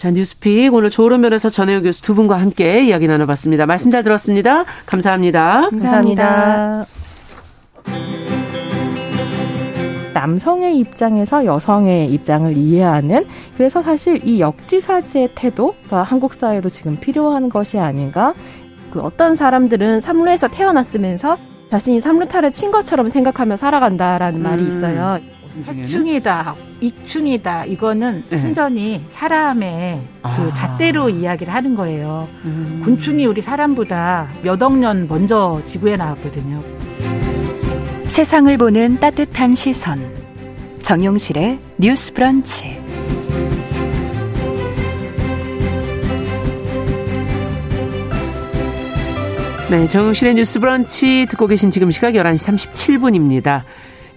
자, 뉴스픽 오늘 조론 면에서 전혜영 교수 두 분과 함께 이야기 나눠봤습니다. 말씀 잘 들었습니다. 감사합니다. 감사합니다. 남성의 입장에서 여성의 입장을 이해하는 그래서 사실 이 역지사지의 태도가 한국 사회로 지금 필요한 것이 아닌가. 그 어떤 사람들은 삼루에서 태어났으면서 자신이 삼루타를 친 것처럼 생각하며 살아간다라는 음. 말이 있어요. 해충이다, 이충이다 이거는 네. 순전히 사람의 아. 그 잣대로 이야기를 하는 거예요. 음. 곤충이 우리 사람보다 몇 억 년 먼저 지구에 나왔거든요. 세상을 보는 따뜻한 시선. 정용실의 뉴스 브런치. 네, 정용실의 뉴스 브런치 듣고 계신 지금 시각 11시 37분입니다.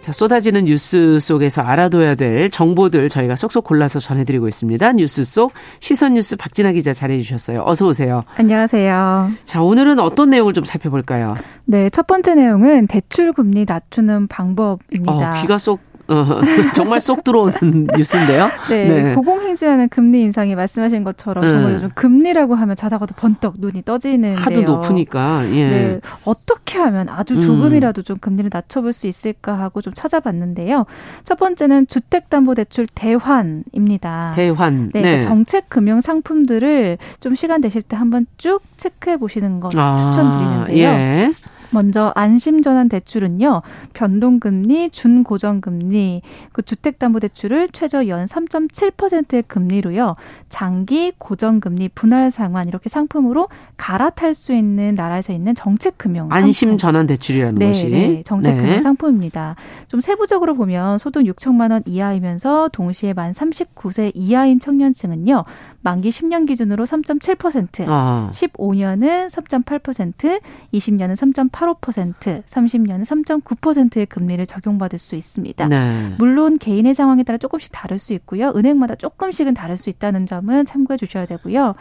자, 쏟아지는 뉴스 속에서 알아둬야 될 정보들 저희가 쏙쏙 골라서 전해드리고 있습니다. 뉴스 속 시선 뉴스 박진아 기자 잘해주셨어요. 어서 오세요. 안녕하세요. 자, 오늘은 어떤 내용을 좀 살펴볼까요? 네, 첫 번째 내용은 대출 금리 낮추는 방법입니다. 어, 귀가 쏙 어, 정말 쏙 들어오는 뉴스인데요. 네, 네. 고공행진하는 금리 인상이 말씀하신 것처럼 정말 네. 요즘 금리라고 하면 자다가도 번떡 눈이 떠지는데요. 하도 높으니까. 예. 네, 어떻게 하면 아주 조금이라도 음. 좀 금리를 낮춰볼 수 있을까 하고 좀 찾아봤는데요. 첫 번째는 주택담보대출 대환입니다. 대환. 네, 네. 정책 금융 상품들을 좀 시간 되실 때 한번 쭉 체크해 보시는 것 아, 추천드리는데요. 예. 먼저 안심전환 대출은요. 변동금리, 준고정금리, 그 주택담보대출을 최저 연 3.7%의 금리로요. 장기 고정금리 분할 상환 이렇게 상품으로 갈아탈 수 있는 나라에서 있는 정책금융 안심전환 대출이라는 네, 것이 네, 정책금융 네. 상품입니다. 좀 세부적으로 보면 소득 6천만 원 이하이면서 동시에 만 39세 이하인 청년층은요. 만기 10년 기준으로 3.7%, 아. 15년은 3.8%, 20년은 3.85%, 30년은 3.9%의 금리를 적용받을 수 있습니다. 네. 물론 개인의 상황에 따라 조금씩 다를 수 있고요. 은행마다 조금씩은 다를 수 있다는 점은 참고해 주셔야 되고요.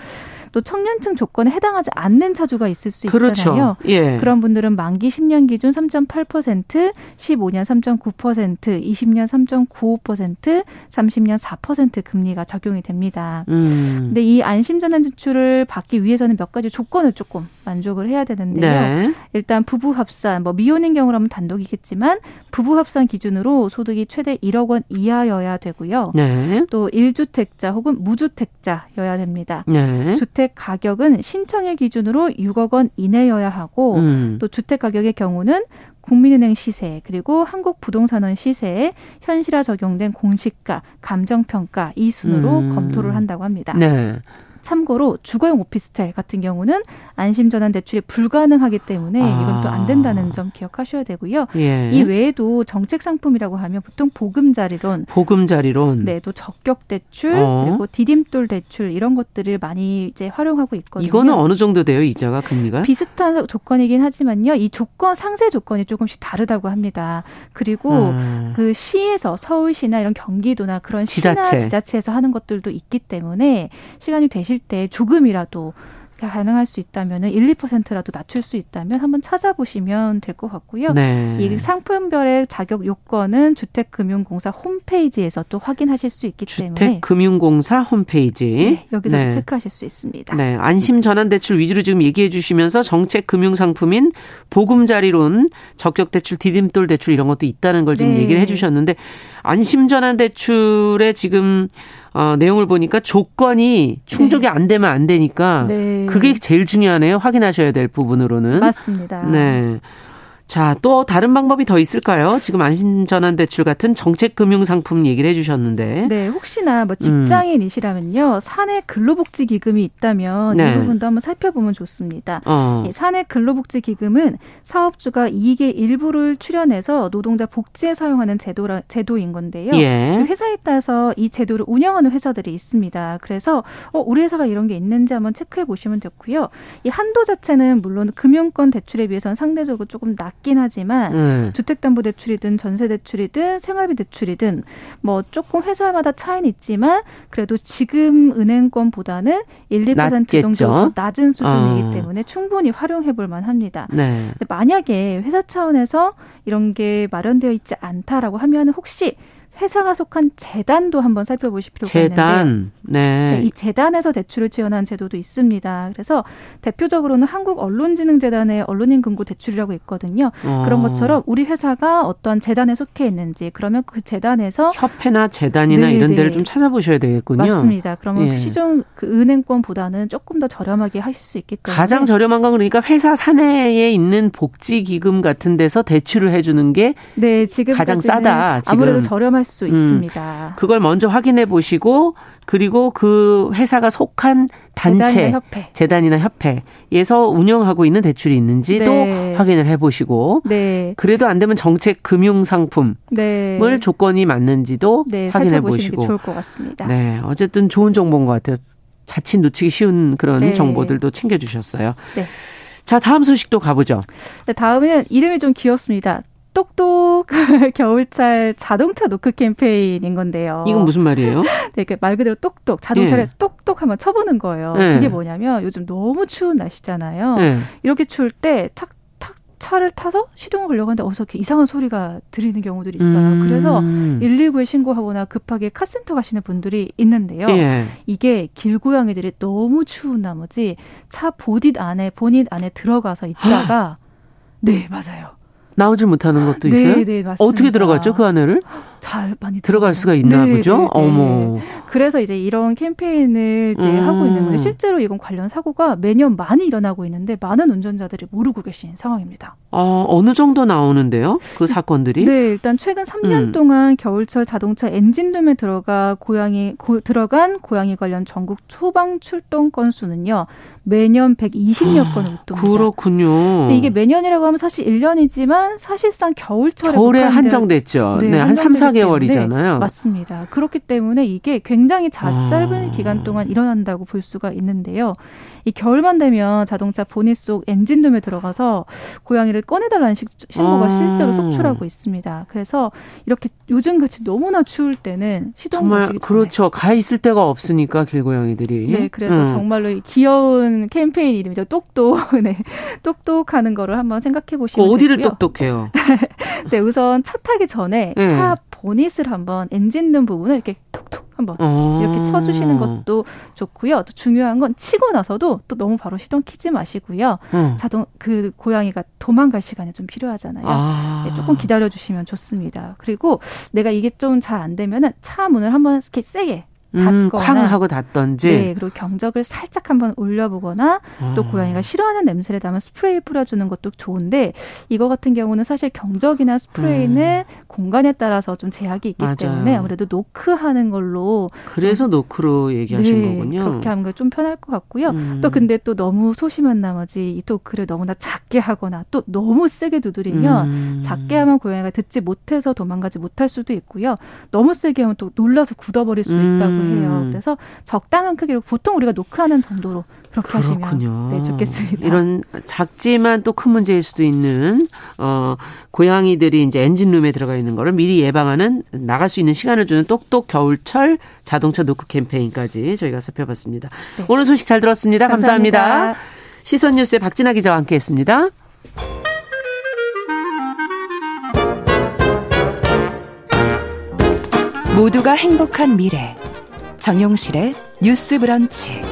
또 청년층 조건에 해당하지 않는 차주가 있을 수 그렇죠. 있잖아요. 예. 그런 분들은 만기 10년 기준 3.8%, 15년 3.9%, 20년 3.95%, 30년 4% 금리가 적용이 됩니다. 음. 근데 이 안심전환 지출을 받기 위해서는 몇 가지 조건을 조금 만족을 해야 되는데요. 네. 일단 부부 합산, 뭐 미혼인 경우라면 단독이겠지만 부부 합산 기준으로 소득이 최대 1억 원 이하여야 되고요. 네. 또 1주택자 혹은 무주택자여야 됩니다. 네. 주택 가격은 신청일 기준으로 6억 원 이내여야 하고 음. 또 주택 가격의 경우는 국민은행 시세 그리고 한국부동산원 시세에 현실화 적용된 공시가, 감정평가 이 순으로 음. 검토를 한다고 합니다. 네. 참고로 주거용 오피스텔 같은 경우는 안심 전환 대출이 불가능하기 때문에 이건 또 안 된다는 점 기억하셔야 되고요. 예. 이 외에도 정책 상품이라고 하면 보통 보금자리론, 보금자리론, 네, 또 적격 대출 어. 그리고 디딤돌 대출 이런 것들을 많이 이제 활용하고 있거든요. 이거는 어느 정도 돼요 이자가 금리가? 비슷한 조건이긴 하지만요. 이 조건 상세 조건이 조금씩 다르다고 합니다. 그리고 음. 그 시에서 서울시나 이런 경기도나 그런 지자체. 시나 지자체에서 하는 것들도 있기 때문에 시간이 되실 때 조금이라도 가능할 수 있다면 1, 2%라도 낮출 수 있다면 한번 찾아보시면 될 것 같고요. 네. 이 상품별의 자격 요건은 주택금융공사 홈페이지에서 또 확인하실 수 있기 때문에 주택금융공사 홈페이지 네, 여기서 네. 체크하실 수 있습니다. 네, 안심 전환 대출 위주로 지금 얘기해 주시면서 정책 금융 상품인 보금자리론, 적격 대출, 디딤돌 대출 이런 것도 있다는 걸 지금 네. 얘기를 해 주셨는데 안심 전환 대출에 지금 어, 내용을 보니까 조건이 충족이 네. 안 되면 안 되니까 네. 그게 제일 중요하네요. 확인하셔야 될 부분으로는. 맞습니다. 네. 자, 또 다른 방법이 더 있을까요? 지금 안심전환 대출 같은 정책 금융 상품 얘기를 해 주셨는데. 네, 혹시나 뭐 직장인이시라면요, 음. 사내 근로복지 기금이 있다면 네. 이 부분도 한번 살펴보면 좋습니다. 어. 사내 근로복지 기금은 사업주가 이익의 일부를 출연해서 노동자 복지에 사용하는 제도라, 제도인 건데요. 예. 회사에 따라서 이 제도를 운영하는 회사들이 있습니다. 그래서 어, 우리 회사가 이런 게 있는지 한번 체크해 보시면 좋고요. 이 한도 자체는 물론 금융권 대출에 비해서는 상대적으로 조금 낮 낮긴 하지만 음. 주택담보대출이든 전세대출이든 생활비대출이든 뭐 조금 회사마다 차이는 있지만 그래도 지금 은행권보다는 1, 2% 정도 더 낮은 수준이기 어. 때문에 충분히 활용해 볼 만합니다. 네. 만약에 회사 차원에서 이런 게 마련되어 있지 않다라고 하면 혹시 회사가 속한 재단도 한번 살펴보실 필요가 재단. 있는데 네. 네. 이 재단에서 대출을 지원하는 제도도 있습니다. 그래서 대표적으로는 한국 언론진흥재단의 언론인 금고 대출이라고 있거든요. 어. 그런 것처럼 우리 회사가 어떠한 재단에 속해 있는지 그러면 그 재단에서 협회나 재단이나 네네. 이런 데를 좀 찾아보셔야 되겠군요. 맞습니다. 그러면 예. 시중 그 은행권보다는 조금 더 저렴하게 하실 수 있기 때문에 가장 저렴한 건 그러니까 회사 사내에 있는 복지기금 같은 데서 대출을 해주는 게 네, 지금 가장 싸다. 지금. 아무래도 저렴할 수 음, 있습니다. 그걸 먼저 확인해 보시고 그리고 그 회사가 속한 단체, 재단이나, 협회. 재단이나 협회에서 운영하고 있는 대출이 있는지도 네. 확인을 해보시고, 네. 그래도 안 되면 정책 금융 상품을 네. 조건이 맞는지도 네, 확인해 보시고, 좋을 것 같습니다. 네, 어쨌든 좋은 정보인 것 같아요. 자칫 놓치기 쉬운 그런 네. 정보들도 챙겨주셨어요. 네. 자, 다음 소식도 가보죠. 네, 다음은 이름이 좀 귀엽습니다. 똑똑 겨울철 자동차 노크 캠페인인 건데요. 이건 무슨 말이에요? 네, 말 그대로 똑똑 자동차를 예. 똑똑 한번 쳐보는 거예요. 예. 그게 뭐냐면 요즘 너무 추운 날씨잖아요. 예. 이렇게 추울 때 탁, 탁 차를 타서 시동을 걸려고 하는데 어서 이렇게 이상한 소리가 들리는 경우들이 있어요. 음. 그래서 119에 신고하거나 급하게 카센터 가시는 분들이 있는데요. 예. 이게 길고양이들이 너무 추운 나머지 차 보닛 안에 본닛 안에 들어가서 있다가 네 맞아요. 나오질 못하는 것도 있어요? 네, 네, 맞습니다. 어떻게 들어갔죠, 그 안에를? 잘 많이 들어갈 수가 있나 네, 보죠? 네, 네. 어머. 그래서 이제 이런 캠페인을 이제 음. 하고 있는 건데 실제로 이건 관련 사고가 매년 많이 일어나고 있는데 많은 운전자들이 모르고 계신 상황입니다. 어, 어느 정도 나오는데요? 그 사건들이? 네, 일단 최근 3년 음. 동안 겨울철 자동차 엔진룸에 들어가 고양이 고, 들어간 고양이 관련 전국 소방 출동 건수는요. 매년 120여 건을 웃돕니다. 그렇군요. 이게 매년이라고 하면 사실 1년이지만 사실상 겨울철에 겨울에 한정됐죠. 네, 네한 3, 4 개월이잖아요. 맞습니다. 그렇기 때문에 이게 굉장히 자, 아. 짧은 기간 동안 일어난다고 볼 수가 있는데요. 이 겨울만 되면 자동차 보닛 속 엔진룸에 들어가서 고양이를 꺼내달라는 신고가 아. 실제로 속출하고 있습니다. 그래서 이렇게 요즘 같이 너무나 추울 때는 시동 정말 그렇죠. 가 있을 데가 없으니까 길고양이들이. 네, 그래서 음. 정말로 귀여운 캠페인 이름이죠. 똑똑. 네, 똑똑하는 거를 한번 생각해 보시면 어디를 되고요. 똑똑해요? 네, 우선 차 타기 전에 네. 차 보닛을 한번 엔진룸 부분을 이렇게 톡톡 한번 어. 이렇게 쳐주시는 것도 좋고요. 또 중요한 건 치고 나서도 또 너무 바로 시동 키지 마시고요. 음. 자동 그 고양이가 도망갈 시간이 좀 필요하잖아요. 아. 네, 조금 기다려 주시면 좋습니다. 그리고 내가 이게 좀 잘 안 되면은 차 문을 한번 이렇게 세게 닫거나 쾅 하고 닫던지. 네, 그리고 경적을 살짝 한번 올려보거나 또 어. 고양이가 싫어하는 냄새를 담은 스프레이 뿌려주는 것도 좋은데 이거 같은 경우는 사실 경적이나 스프레이는 음. 공간에 따라서 좀 제약이 있기 맞아요. 때문에 아무래도 노크하는 걸로 그래서 노크로 얘기하신 네, 거군요. 그렇게 하는 게좀 편할 것 같고요. 음. 또 근데 또 너무 소심한 나머지 또 글을 너무나 작게 하거나 또 너무 세게 두드리면 음. 작게 하면 고양이가 듣지 못해서 도망가지 못할 수도 있고요. 너무 세게 하면 또 놀라서 굳어버릴 수 있다고 음. 해요. 그래서 적당한 크기로 보통 우리가 노크하는 정도로 그렇게 그렇군요. 하시면 네, 좋겠습니다. 이런 작지만 또 큰 문제일 수도 있는 어 고양이들이 이제 엔진룸에 들어가 있는 거를 미리 예방하는 나갈 수 있는 시간을 주는 똑똑 겨울철 자동차 노크 캠페인까지 저희가 살펴봤습니다. 네. 오늘 소식 잘 들었습니다. 감사합니다. 감사합니다. 시선 뉴스의 박진아 기자와 함께했습니다. 모두가 행복한 미래 정용실의 뉴스 브런치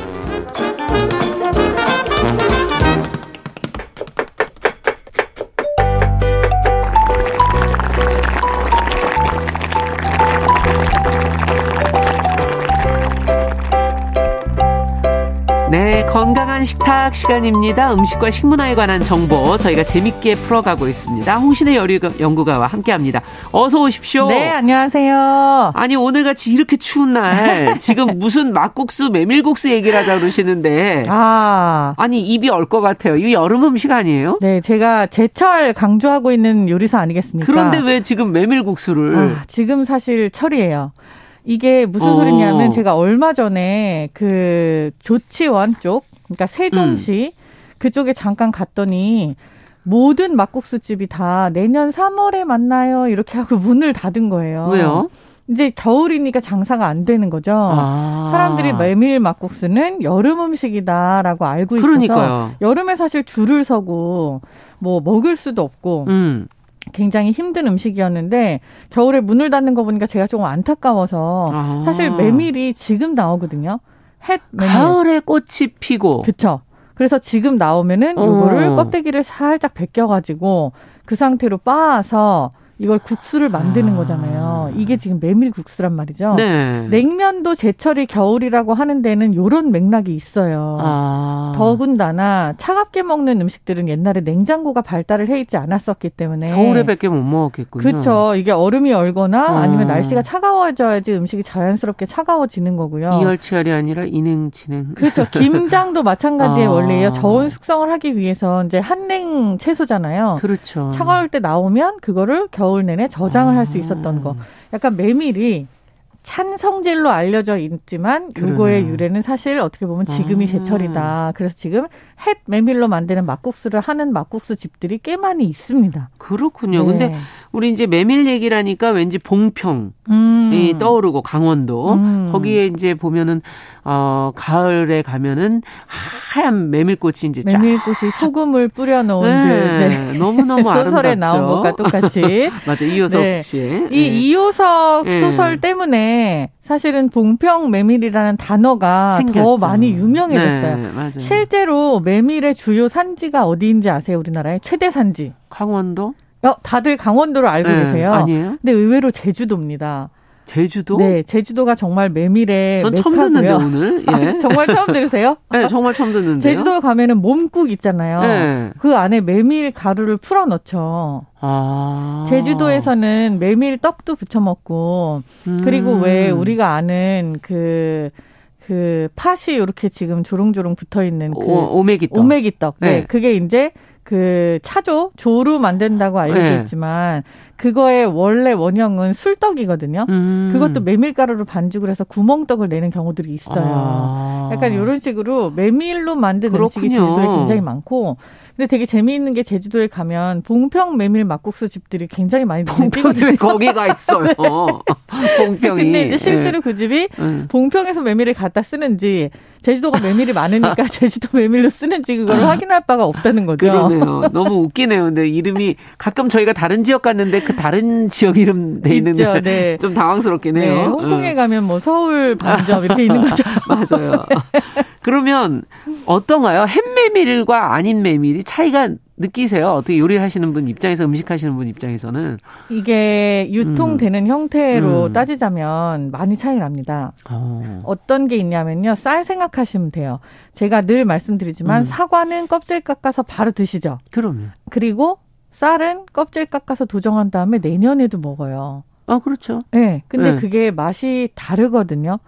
네, 건강한 식탁 시간입니다. 음식과 식문화에 관한 정보 저희가 재밌게 풀어가고 있습니다. 홍신의 여류 연구가와 함께합니다. 어서 오십시오. 네, 안녕하세요. 아니 오늘같이 이렇게 추운 날 지금 무슨 막국수, 메밀국수 얘기를 하자 그러시는데 아, 아니 입이 얼 것 같아요. 이 여름 음식 아니에요? 네, 제가 제철 강조하고 있는 요리사 아니겠습니까? 그런데 왜 지금 메밀국수를? 아, 지금 사실 철이에요. 이게 무슨 어. 소리냐면 제가 얼마 전에 그 조치원 쪽, 그러니까 세종시 음. 그쪽에 잠깐 갔더니 모든 막국수 집이 다 내년 3월에 만나요 이렇게 하고 문을 닫은 거예요. 왜요? 이제 겨울이니까 장사가 안 되는 거죠. 아. 사람들이 메밀 막국수는 여름 음식이다라고 알고 있어서 그러니까요. 여름에 사실 줄을 서고 뭐 먹을 수도 없고 음. 굉장히 힘든 음식이었는데 겨울에 문을 닫는 거 보니까 제가 조금 안타까워서 아. 사실 메밀이 지금 나오거든요. 햇 메밀. 가을에 꽃이 피고. 그렇죠. 그래서 지금 나오면은 요거를 어. 껍데기를 살짝 벗겨 가지고 그 상태로 빻아서 이걸 국수를 만드는 아. 거잖아요. 이게 지금 메밀 국수란 말이죠. 네. 냉면도 제철이 겨울이라고 하는 데는 요런 맥락이 있어요. 아. 더군다나 차갑게 먹는 음식들은 옛날에 냉장고가 발달을 해 있지 않았었기 때문에 겨울에 밖에 못 먹었겠군요. 그렇죠. 이게 얼음이 얼거나 어. 아니면 날씨가 차가워져야지 음식이 자연스럽게 차가워지는 거고요. 이열치열이 아니라 인행진행. 그렇죠. 김장도 마찬가지의 아. 원리예요. 저온 숙성을 하기 위해서 이제 한냉 채소잖아요. 그렇죠. 차가울 때 나오면 그거를 겨울 겨울 내내 저장을 할수 있었던 거. 약간 메밀이 찬 성질로 알려져 있지만 요거의 유래는 사실 어떻게 보면 지금이 아. 제철이다. 그래서 지금 햇 메밀로 만드는 막국수를 하는 막국수 집들이 꽤 많이 있습니다. 그렇군요. 네. 근데 우리 이제 메밀 얘기라니까 왠지 봉평이 음. 떠오르고 강원도 음. 거기에 이제 보면은 어 가을에 가면은 하얀 메밀꽃이 이제 메밀꽃이 소금을 뿌려 놓은 네. 네. 너무너무 소설에 나온 것과 똑같이 맞아 이효석 네. 씨. 이 네. 이효석 네. 소설 때문에 사실은 봉평 메밀이라는 단어가 생겼죠. 더 많이 유명해졌어요. 네, 실제로 메밀의 주요 산지가 어디인지 아세요? 우리나라의 최대 산지. 강원도? 어, 다들 강원도로 알고 네, 계세요. 아니에요? 근데 의외로 제주도입니다. 제주도? 네, 제주도가 정말 메밀의 전 처음 듣는데 오늘. 예. 아, 정말 처음 들으세요? 네, 정말 처음 듣는데. 제주도 가면은 몸국 있잖아요. 네. 그 안에 메밀 가루를 풀어 넣죠. 아. 제주도에서는 메밀 떡도 부쳐 먹고 음. 그리고 왜 우리가 아는 그그 그 팥이 이렇게 지금 조롱조롱 붙어 있는 그 오, 메기떡 오메기떡. 네. 네. 그게 이제 그 차조 조로 만든다고 알려져 네. 있지만 그거의 원래 원형은 술떡이거든요. 음. 그것도 메밀가루로 반죽을 해서 구멍떡을 내는 경우들이 있어요. 아. 약간 이런 식으로 메밀로 만든 그렇군요. 음식이 제주도에 굉장히 많고 근데 되게 재미있는 게 제주도에 가면 봉평 메밀 막국수 집들이 굉장히 많이 봉평이 거기가 있어요. 네. 봉평이. 근데 이제 실제로 네. 그 집이 네. 봉평에서 메밀을 갖다 쓰는지 제주도가 메밀이 많으니까 제주도 메밀로 쓰는지 그걸 확인할 바가 없다는 거죠. 그러네요. 너무 웃기네요. 근데 이름이 가끔 저희가 다른 지역 갔는데 그 다른 지역 이름 돼 있는데 네. 좀 당황스럽긴 해요. 네, 홍콩에 가면 뭐 서울 반점 이렇게 있는 거죠. 맞아요. 그러면 어떤가요? 햇메밀과 아닌 메밀이 차이가 느끼세요? 어떻게 요리하시는 분 입장에서 음식 하시는 분 입장에서는 이게 유통되는 음. 형태로 음. 따지자면 많이 차이 납니다. 어. 어떤 게 있냐면요. 쌀 생각하시면 돼요. 제가 늘 말씀드리지만 음. 사과는 껍질 깎아서 바로 드시죠. 그럼요. 그리고 쌀은 껍질 깎아서 도정한 다음에 내년에도 먹어요. 아, 그렇죠. 네. 근데 네. 그게 맛이 다르거든요.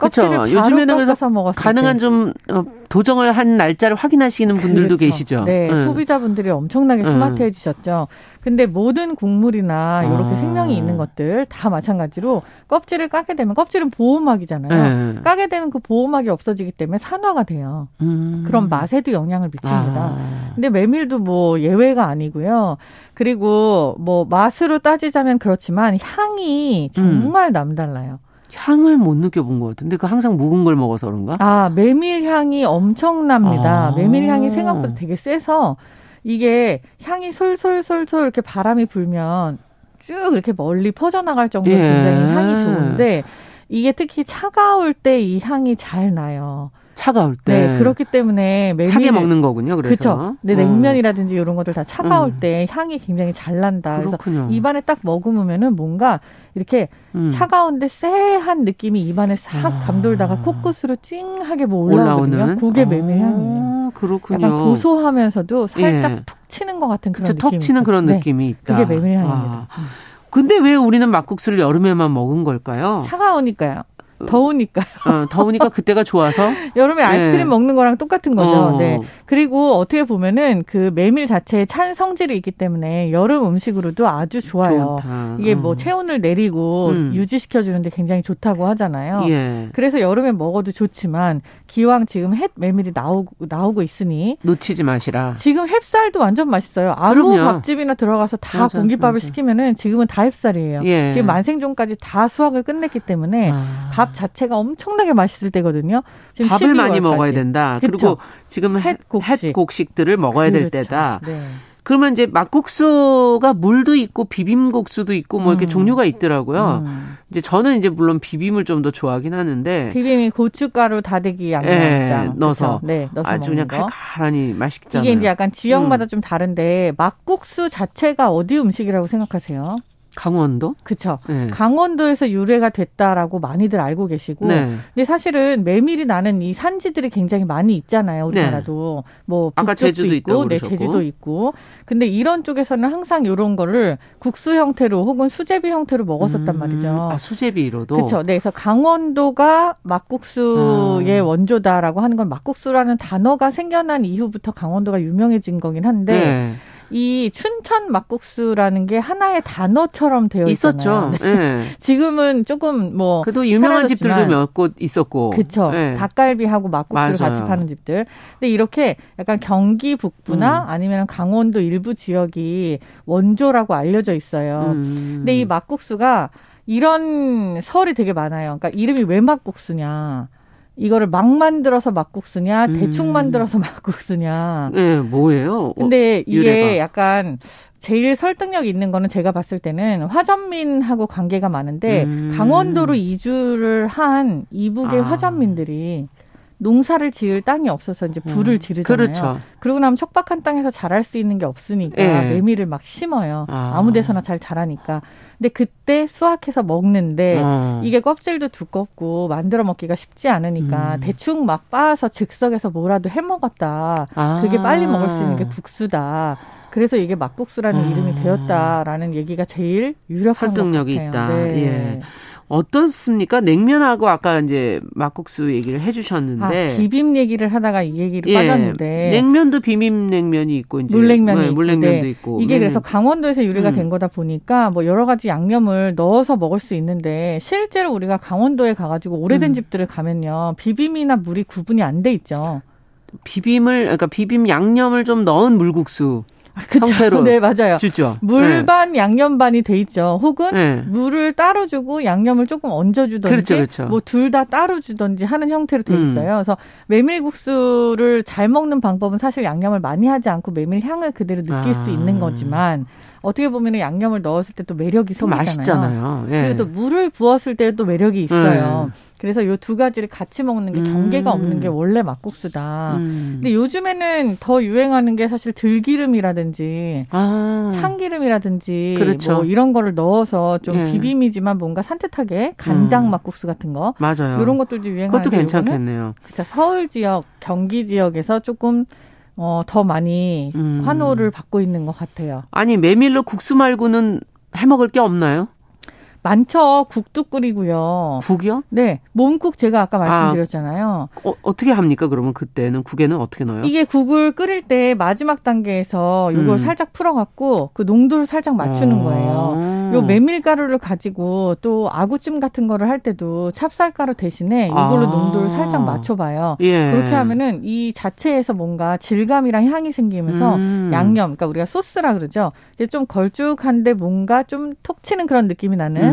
그렇죠. 요즘에는 그래서 가능한 때. 좀 어, 도정을 한 날짜를 확인하시는 분들도 그렇죠. 계시죠. 네, 네, 소비자분들이 엄청나게 네. 스마트해지셨죠. 근데 모든 국물이나 이렇게 아. 생명이 있는 것들 다 마찬가지로 껍질을 까게 되면 껍질은 보호막이잖아요. 네. 까게 되면 그 보호막이 없어지기 때문에 산화가 돼요. 음. 그런 맛에도 영향을 미칩니다. 아. 근데 메밀도 뭐 예외가 아니고요. 그리고 뭐 맛으로 따지자면 그렇지만 향이 정말 음. 남달라요. 향을 못 느껴본 것 같은데 그 항상 묵은 걸 먹어서 그런가? 아 메밀 향이 엄청납니다. 아. 메밀 향이 생각보다 되게 세서 이게 향이 솔솔솔솔 이렇게 바람이 불면 쭉 이렇게 멀리 퍼져나갈 정도로 예. 굉장히 향이 좋은데 이게 특히 차가울 때 이 향이 잘 나요. 차가울 때. 네, 그렇기 때문에 메밀 차게 먹는 거군요. 그래서. 그렇죠. 네, 냉면이라든지 이런 것들 다 차가울 음. 때 향이 굉장히 잘 난다. 그렇군요. 그래서 입안에 딱 먹으면은 뭔가 이렇게 음. 차가운데 쎄한 느낌이 입안에 싹 아. 감돌다가 코끝으로 찡하게 뭐 올라오거든요. 올라오는? 그게 메밀 아, 향이에요. 그렇군요. 약간 고소하면서도 살짝 예. 툭 치는 것 같은 그런 느낌. 톡 치는 그런 네. 느낌이 있다. 그게 메밀 향입니다. 아. 근데 왜 우리는 막국수를 여름에만 먹은 걸까요? 차가우니까요. 더우니까요. 어, 더우니까 그때가 좋아서. 여름에 아이스크림 네. 먹는 거랑 똑같은 거죠. 어. 네. 그리고 어떻게 보면은 그 메밀 자체에 찬 성질이 있기 때문에 여름 음식으로도 아주 좋아요. 좋다. 이게 뭐 어. 체온을 내리고 음. 유지시켜 주는데 굉장히 좋다고 하잖아요. 예. 그래서 여름에 먹어도 좋지만 기왕 지금 햇 메밀이 나오고 나오고 있으니 놓치지 마시라. 지금 햅쌀도 완전 맛있어요. 아무 그럼요. 밥집이나 들어가서 다 맞아, 공깃밥을 맞아. 시키면은 지금은 다 햅쌀이에요. 예. 지금 만생종까지 다 수확을 끝냈기 때문에 아. 밥밥 자체가 엄청나게 맛있을 때거든요. 지금 밥을 많이 먹어야 된다. 그쵸? 그리고 지금 햇 곡식. 곡식 들을 먹어야 그렇죠. 될 때다. 네. 그러면 이제 막국수가 물도 있고 비빔국수도 있고 뭐 이렇게 음. 종류가 있더라고요. 음. 이제 저는 이제 물론 비빔을 좀 더 좋아하긴 하는데 비빔이 고춧가루 다대기 양념장 네, 넣어서 네, 넣어서 아주 그냥 칼칼하니 맛있잖아요. 이게 이제 약간 지역마다 음. 좀 다른데 막국수 자체가 어디 음식이라고 생각하세요? 강원도? 그쵸. 네. 강원도에서 유래가 됐다라고 많이들 알고 계시고. 네. 근데 사실은 메밀이 나는 이 산지들이 굉장히 많이 있잖아요. 우리나라도. 네. 뭐, 아까 제주도 있고, 네, 제주도 있고. 근데 이런 쪽에서는 항상 이런 거를 국수 형태로 혹은 수제비 형태로 먹었었단 음, 말이죠. 아, 수제비로도? 그쵸. 네. 그래서 강원도가 막국수의 음. 원조다라고 하는 건 막국수라는 단어가 생겨난 이후부터 강원도가 유명해진 거긴 한데. 네. 이 춘천 막국수라는 게 하나의 단어처럼 되어 있었죠. 네. 네. 지금은 조금 뭐 그래도 유명한 집들도 몇 곳 있었고. 그렇죠. 네. 닭갈비하고 막국수를 맞아요. 같이 파는 집들. 근데 이렇게 약간 경기 북부나 음. 아니면 강원도 일부 지역이 원조라고 알려져 있어요. 음. 근데 이 막국수가 이런 설이 되게 많아요. 그러니까 이름이 왜 막국수냐. 이거를 막 만들어서 막국수냐, 음. 대충 만들어서 막국수냐. 네, 뭐예요? 어, 근데 이게 유래가. 약간 제일 설득력 있는 거는 제가 봤을 때는 화전민하고 관계가 많은데 음. 강원도로 이주를 한 이북의 아. 화전민들이 농사를 지을 땅이 없어서 이제 불을 음. 지르잖아요. 그렇죠. 그러고 나면 척박한 땅에서 자랄 수 있는 게 없으니까 네. 메밀을 막 심어요. 아. 무 데서나 잘 자라니까. 근데 그때 수확해서 먹는데 어. 이게 껍질도 두껍고 만들어 먹기가 쉽지 않으니까 음. 대충 막 빻아서 즉석에서 뭐라도 해 먹었다. 아. 그게 빨리 먹을 수 있는 게 국수다. 그래서 이게 막국수라는 아. 이름이 되었다라는 얘기가 제일 유력한 설득력이 있다. 네. 예. 어떻습니까? 냉면하고 아까 이제 막국수 얘기를 해주셨는데 아, 비빔 얘기를 하다가 이 얘기를 예, 빠졌는데 냉면도 비빔 냉면이 있고 이제 물냉면이 네, 물냉면도 네. 있고 이게 네. 그래서 강원도에서 유래가 음. 된 거다 보니까 뭐 여러 가지 양념을 넣어서 먹을 수 있는데 실제로 우리가 강원도에 가가지고 오래된 음. 집들을 가면요 비빔이나 물이 구분이 안 돼 있죠. 비빔을 그러니까 비빔 양념을 좀 넣은 물국수. 그쵸? 형태로 네 맞아요. 주죠. 물반 네. 양념 반이 돼 있죠. 혹은 네. 물을 따로 주고 양념을 조금 얹어 주던지 그렇죠, 그렇죠. 뭐둘 다 따로 주던지 하는 형태로 돼 음. 있어요. 음. 그래서 메밀국수를 잘 먹는 방법은 사실 양념을 많이 하지 않고 메밀 향을 그대로 느낄 아. 수 있는 거지만 어떻게 보면 양념을 넣었을 때 또 매력이 생기잖아요. 맛있잖아요. 예. 그리고 또 물을 부었을 때 또 매력이 있어요. 음. 그래서 요 두 가지를 같이 먹는 게 경계가 음. 없는 게 원래 막국수다. 음. 근데 요즘에는 더 유행하는 게 사실 들기름이라든지 아. 참기름이라든지 그렇죠. 뭐 이런 거를 넣어서 좀 네. 비빔이지만 뭔가 산뜻하게 간장 음. 막국수 같은 거 맞아요. 이런 것들도 유행하는 것도 괜찮겠네요. 그렇죠. 서울 지역, 경기 지역에서 조금 어, 더 많이 음. 환호를 받고 있는 것 같아요. 아니 메밀로 국수 말고는 해 먹을 게 없나요? 많죠. 국도 끓이고요. 국이요? 네. 몸국 제가 아까 말씀드렸잖아요. 아, 어, 어떻게 합니까? 그러면 그때는 국에는 어떻게 넣어요? 이게 국을 끓일 때 마지막 단계에서 이걸 음. 살짝 풀어갖고 그 농도를 살짝 맞추는 아. 거예요. 요 메밀가루를 가지고 또 아구찜 같은 거를 할 때도 찹쌀가루 대신에 이걸로 아. 농도를 살짝 맞춰봐요. 예. 그렇게 하면은 이 자체에서 뭔가 질감이랑 향이 생기면서 음. 양념, 그러니까 우리가 소스라 그러죠. 이제 좀 걸쭉한데 뭔가 좀 톡 치는 그런 느낌이 나는 음.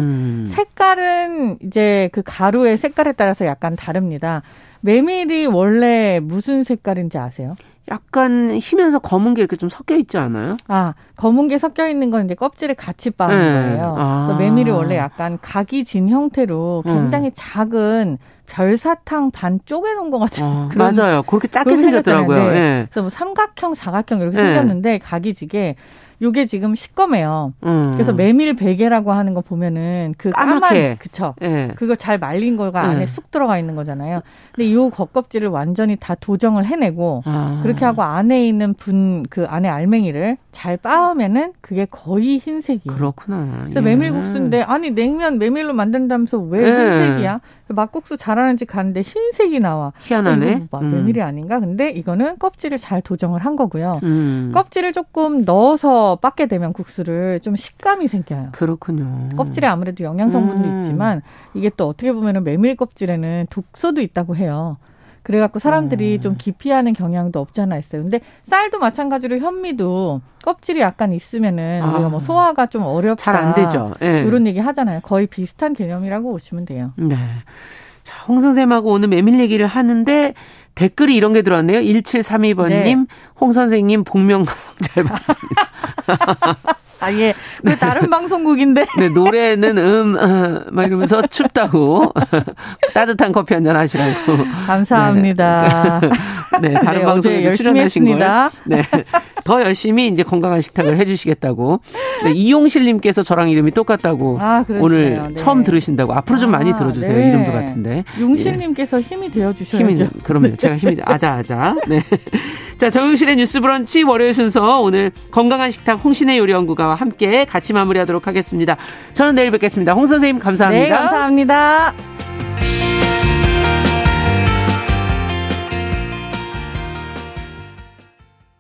색깔은 이제 그 가루의 색깔에 따라서 약간 다릅니다. 메밀이 원래 무슨 색깔인지 아세요? 약간 희면서 검은 게 이렇게 좀 섞여 있지 않아요? 아, 검은 게 섞여 있는 건 이제 껍질에 같이 빻는 네. 거예요. 아. 메밀이 원래 약간 각이 진 형태로 굉장히 음. 작은 별사탕 반 쪼개놓은 것 같은 어, 그런 맞아요. 그렇게 작게 생겼더라고요. 네. 네. 그래서 뭐 삼각형, 사각형 이렇게 네. 생겼는데 각이 지게 요게 지금 시꺼매요. 음. 그래서 메밀 베개라고 하는 거 보면은 그 까맣게 그쵸. 네. 그거 잘 말린 거가 안에 네. 쑥 들어가 있는 거잖아요. 근데 요 겉껍질을 완전히 다 도정을 해내고 아. 그렇게 하고 안에 있는 분 그 안에 알맹이를 잘 빻으면은 그게 거의 흰색이에요. 그렇구나. 그래서 예. 메밀국수인데 아니 냉면 메밀로 만든다면서 왜 예. 흰색이야? 막국수 잘하는 집 갔는데 흰색이 나와. 희한하네. 뭐 메밀이 음. 아닌가? 근데 이거는 껍질을 잘 도정을 한 거고요. 음. 껍질을 조금 넣어서 빻게 되면 국수를 좀 식감이 생겨요. 그렇군요. 껍질에 아무래도 영양 성분도 음. 있지만 이게 또 어떻게 보면은 메밀 껍질에는 독소도 있다고 해요. 그래갖고 사람들이 음. 좀 기피하는 경향도 없지 않아 있어요. 근데 쌀도 마찬가지로 현미도 껍질이 약간 있으면은 아. 우리가 뭐 소화가 좀 어렵다. 잘 안 되죠. 네. 이런 얘기 하잖아요. 거의 비슷한 개념이라고 보시면 돼요. 네. 자, 홍 선생님하고 오늘 메밀 얘기를 하는데 댓글이 이런 게 들어왔네요. 1732번님, 네. 홍 선생님 복면가왕 잘 봤습니다. 아, 예. 그 다른 방송국인데. 네, 노래는 음, 어, 막 이러면서 춥다고. 따뜻한 커피 한 잔 하시라고. 감사합니다. 네, 네 다른 네, 방송에 출연하신 걸. 네. 더 열심히 이제 건강한 식탁을 해주시겠다고. 네, 이용실님께서 저랑 이름이 똑같다고. 아, 오늘 네. 처음 들으신다고. 앞으로 좀 아, 많이 들어주세요. 네. 이름도 같은데. 용실님께서 예. 힘이 되어주셔야죠. 힘이, 그럼요. 제가 힘이, 아자아자. 네. 자, 정용실의 뉴스 브런치 월요일 순서 오늘 건강한 식탁 홍신의 요리연구가와 함께 같이 마무리하도록 하겠습니다. 저는 내일 뵙겠습니다. 홍 선생님 감사합니다. 네, 감사합니다.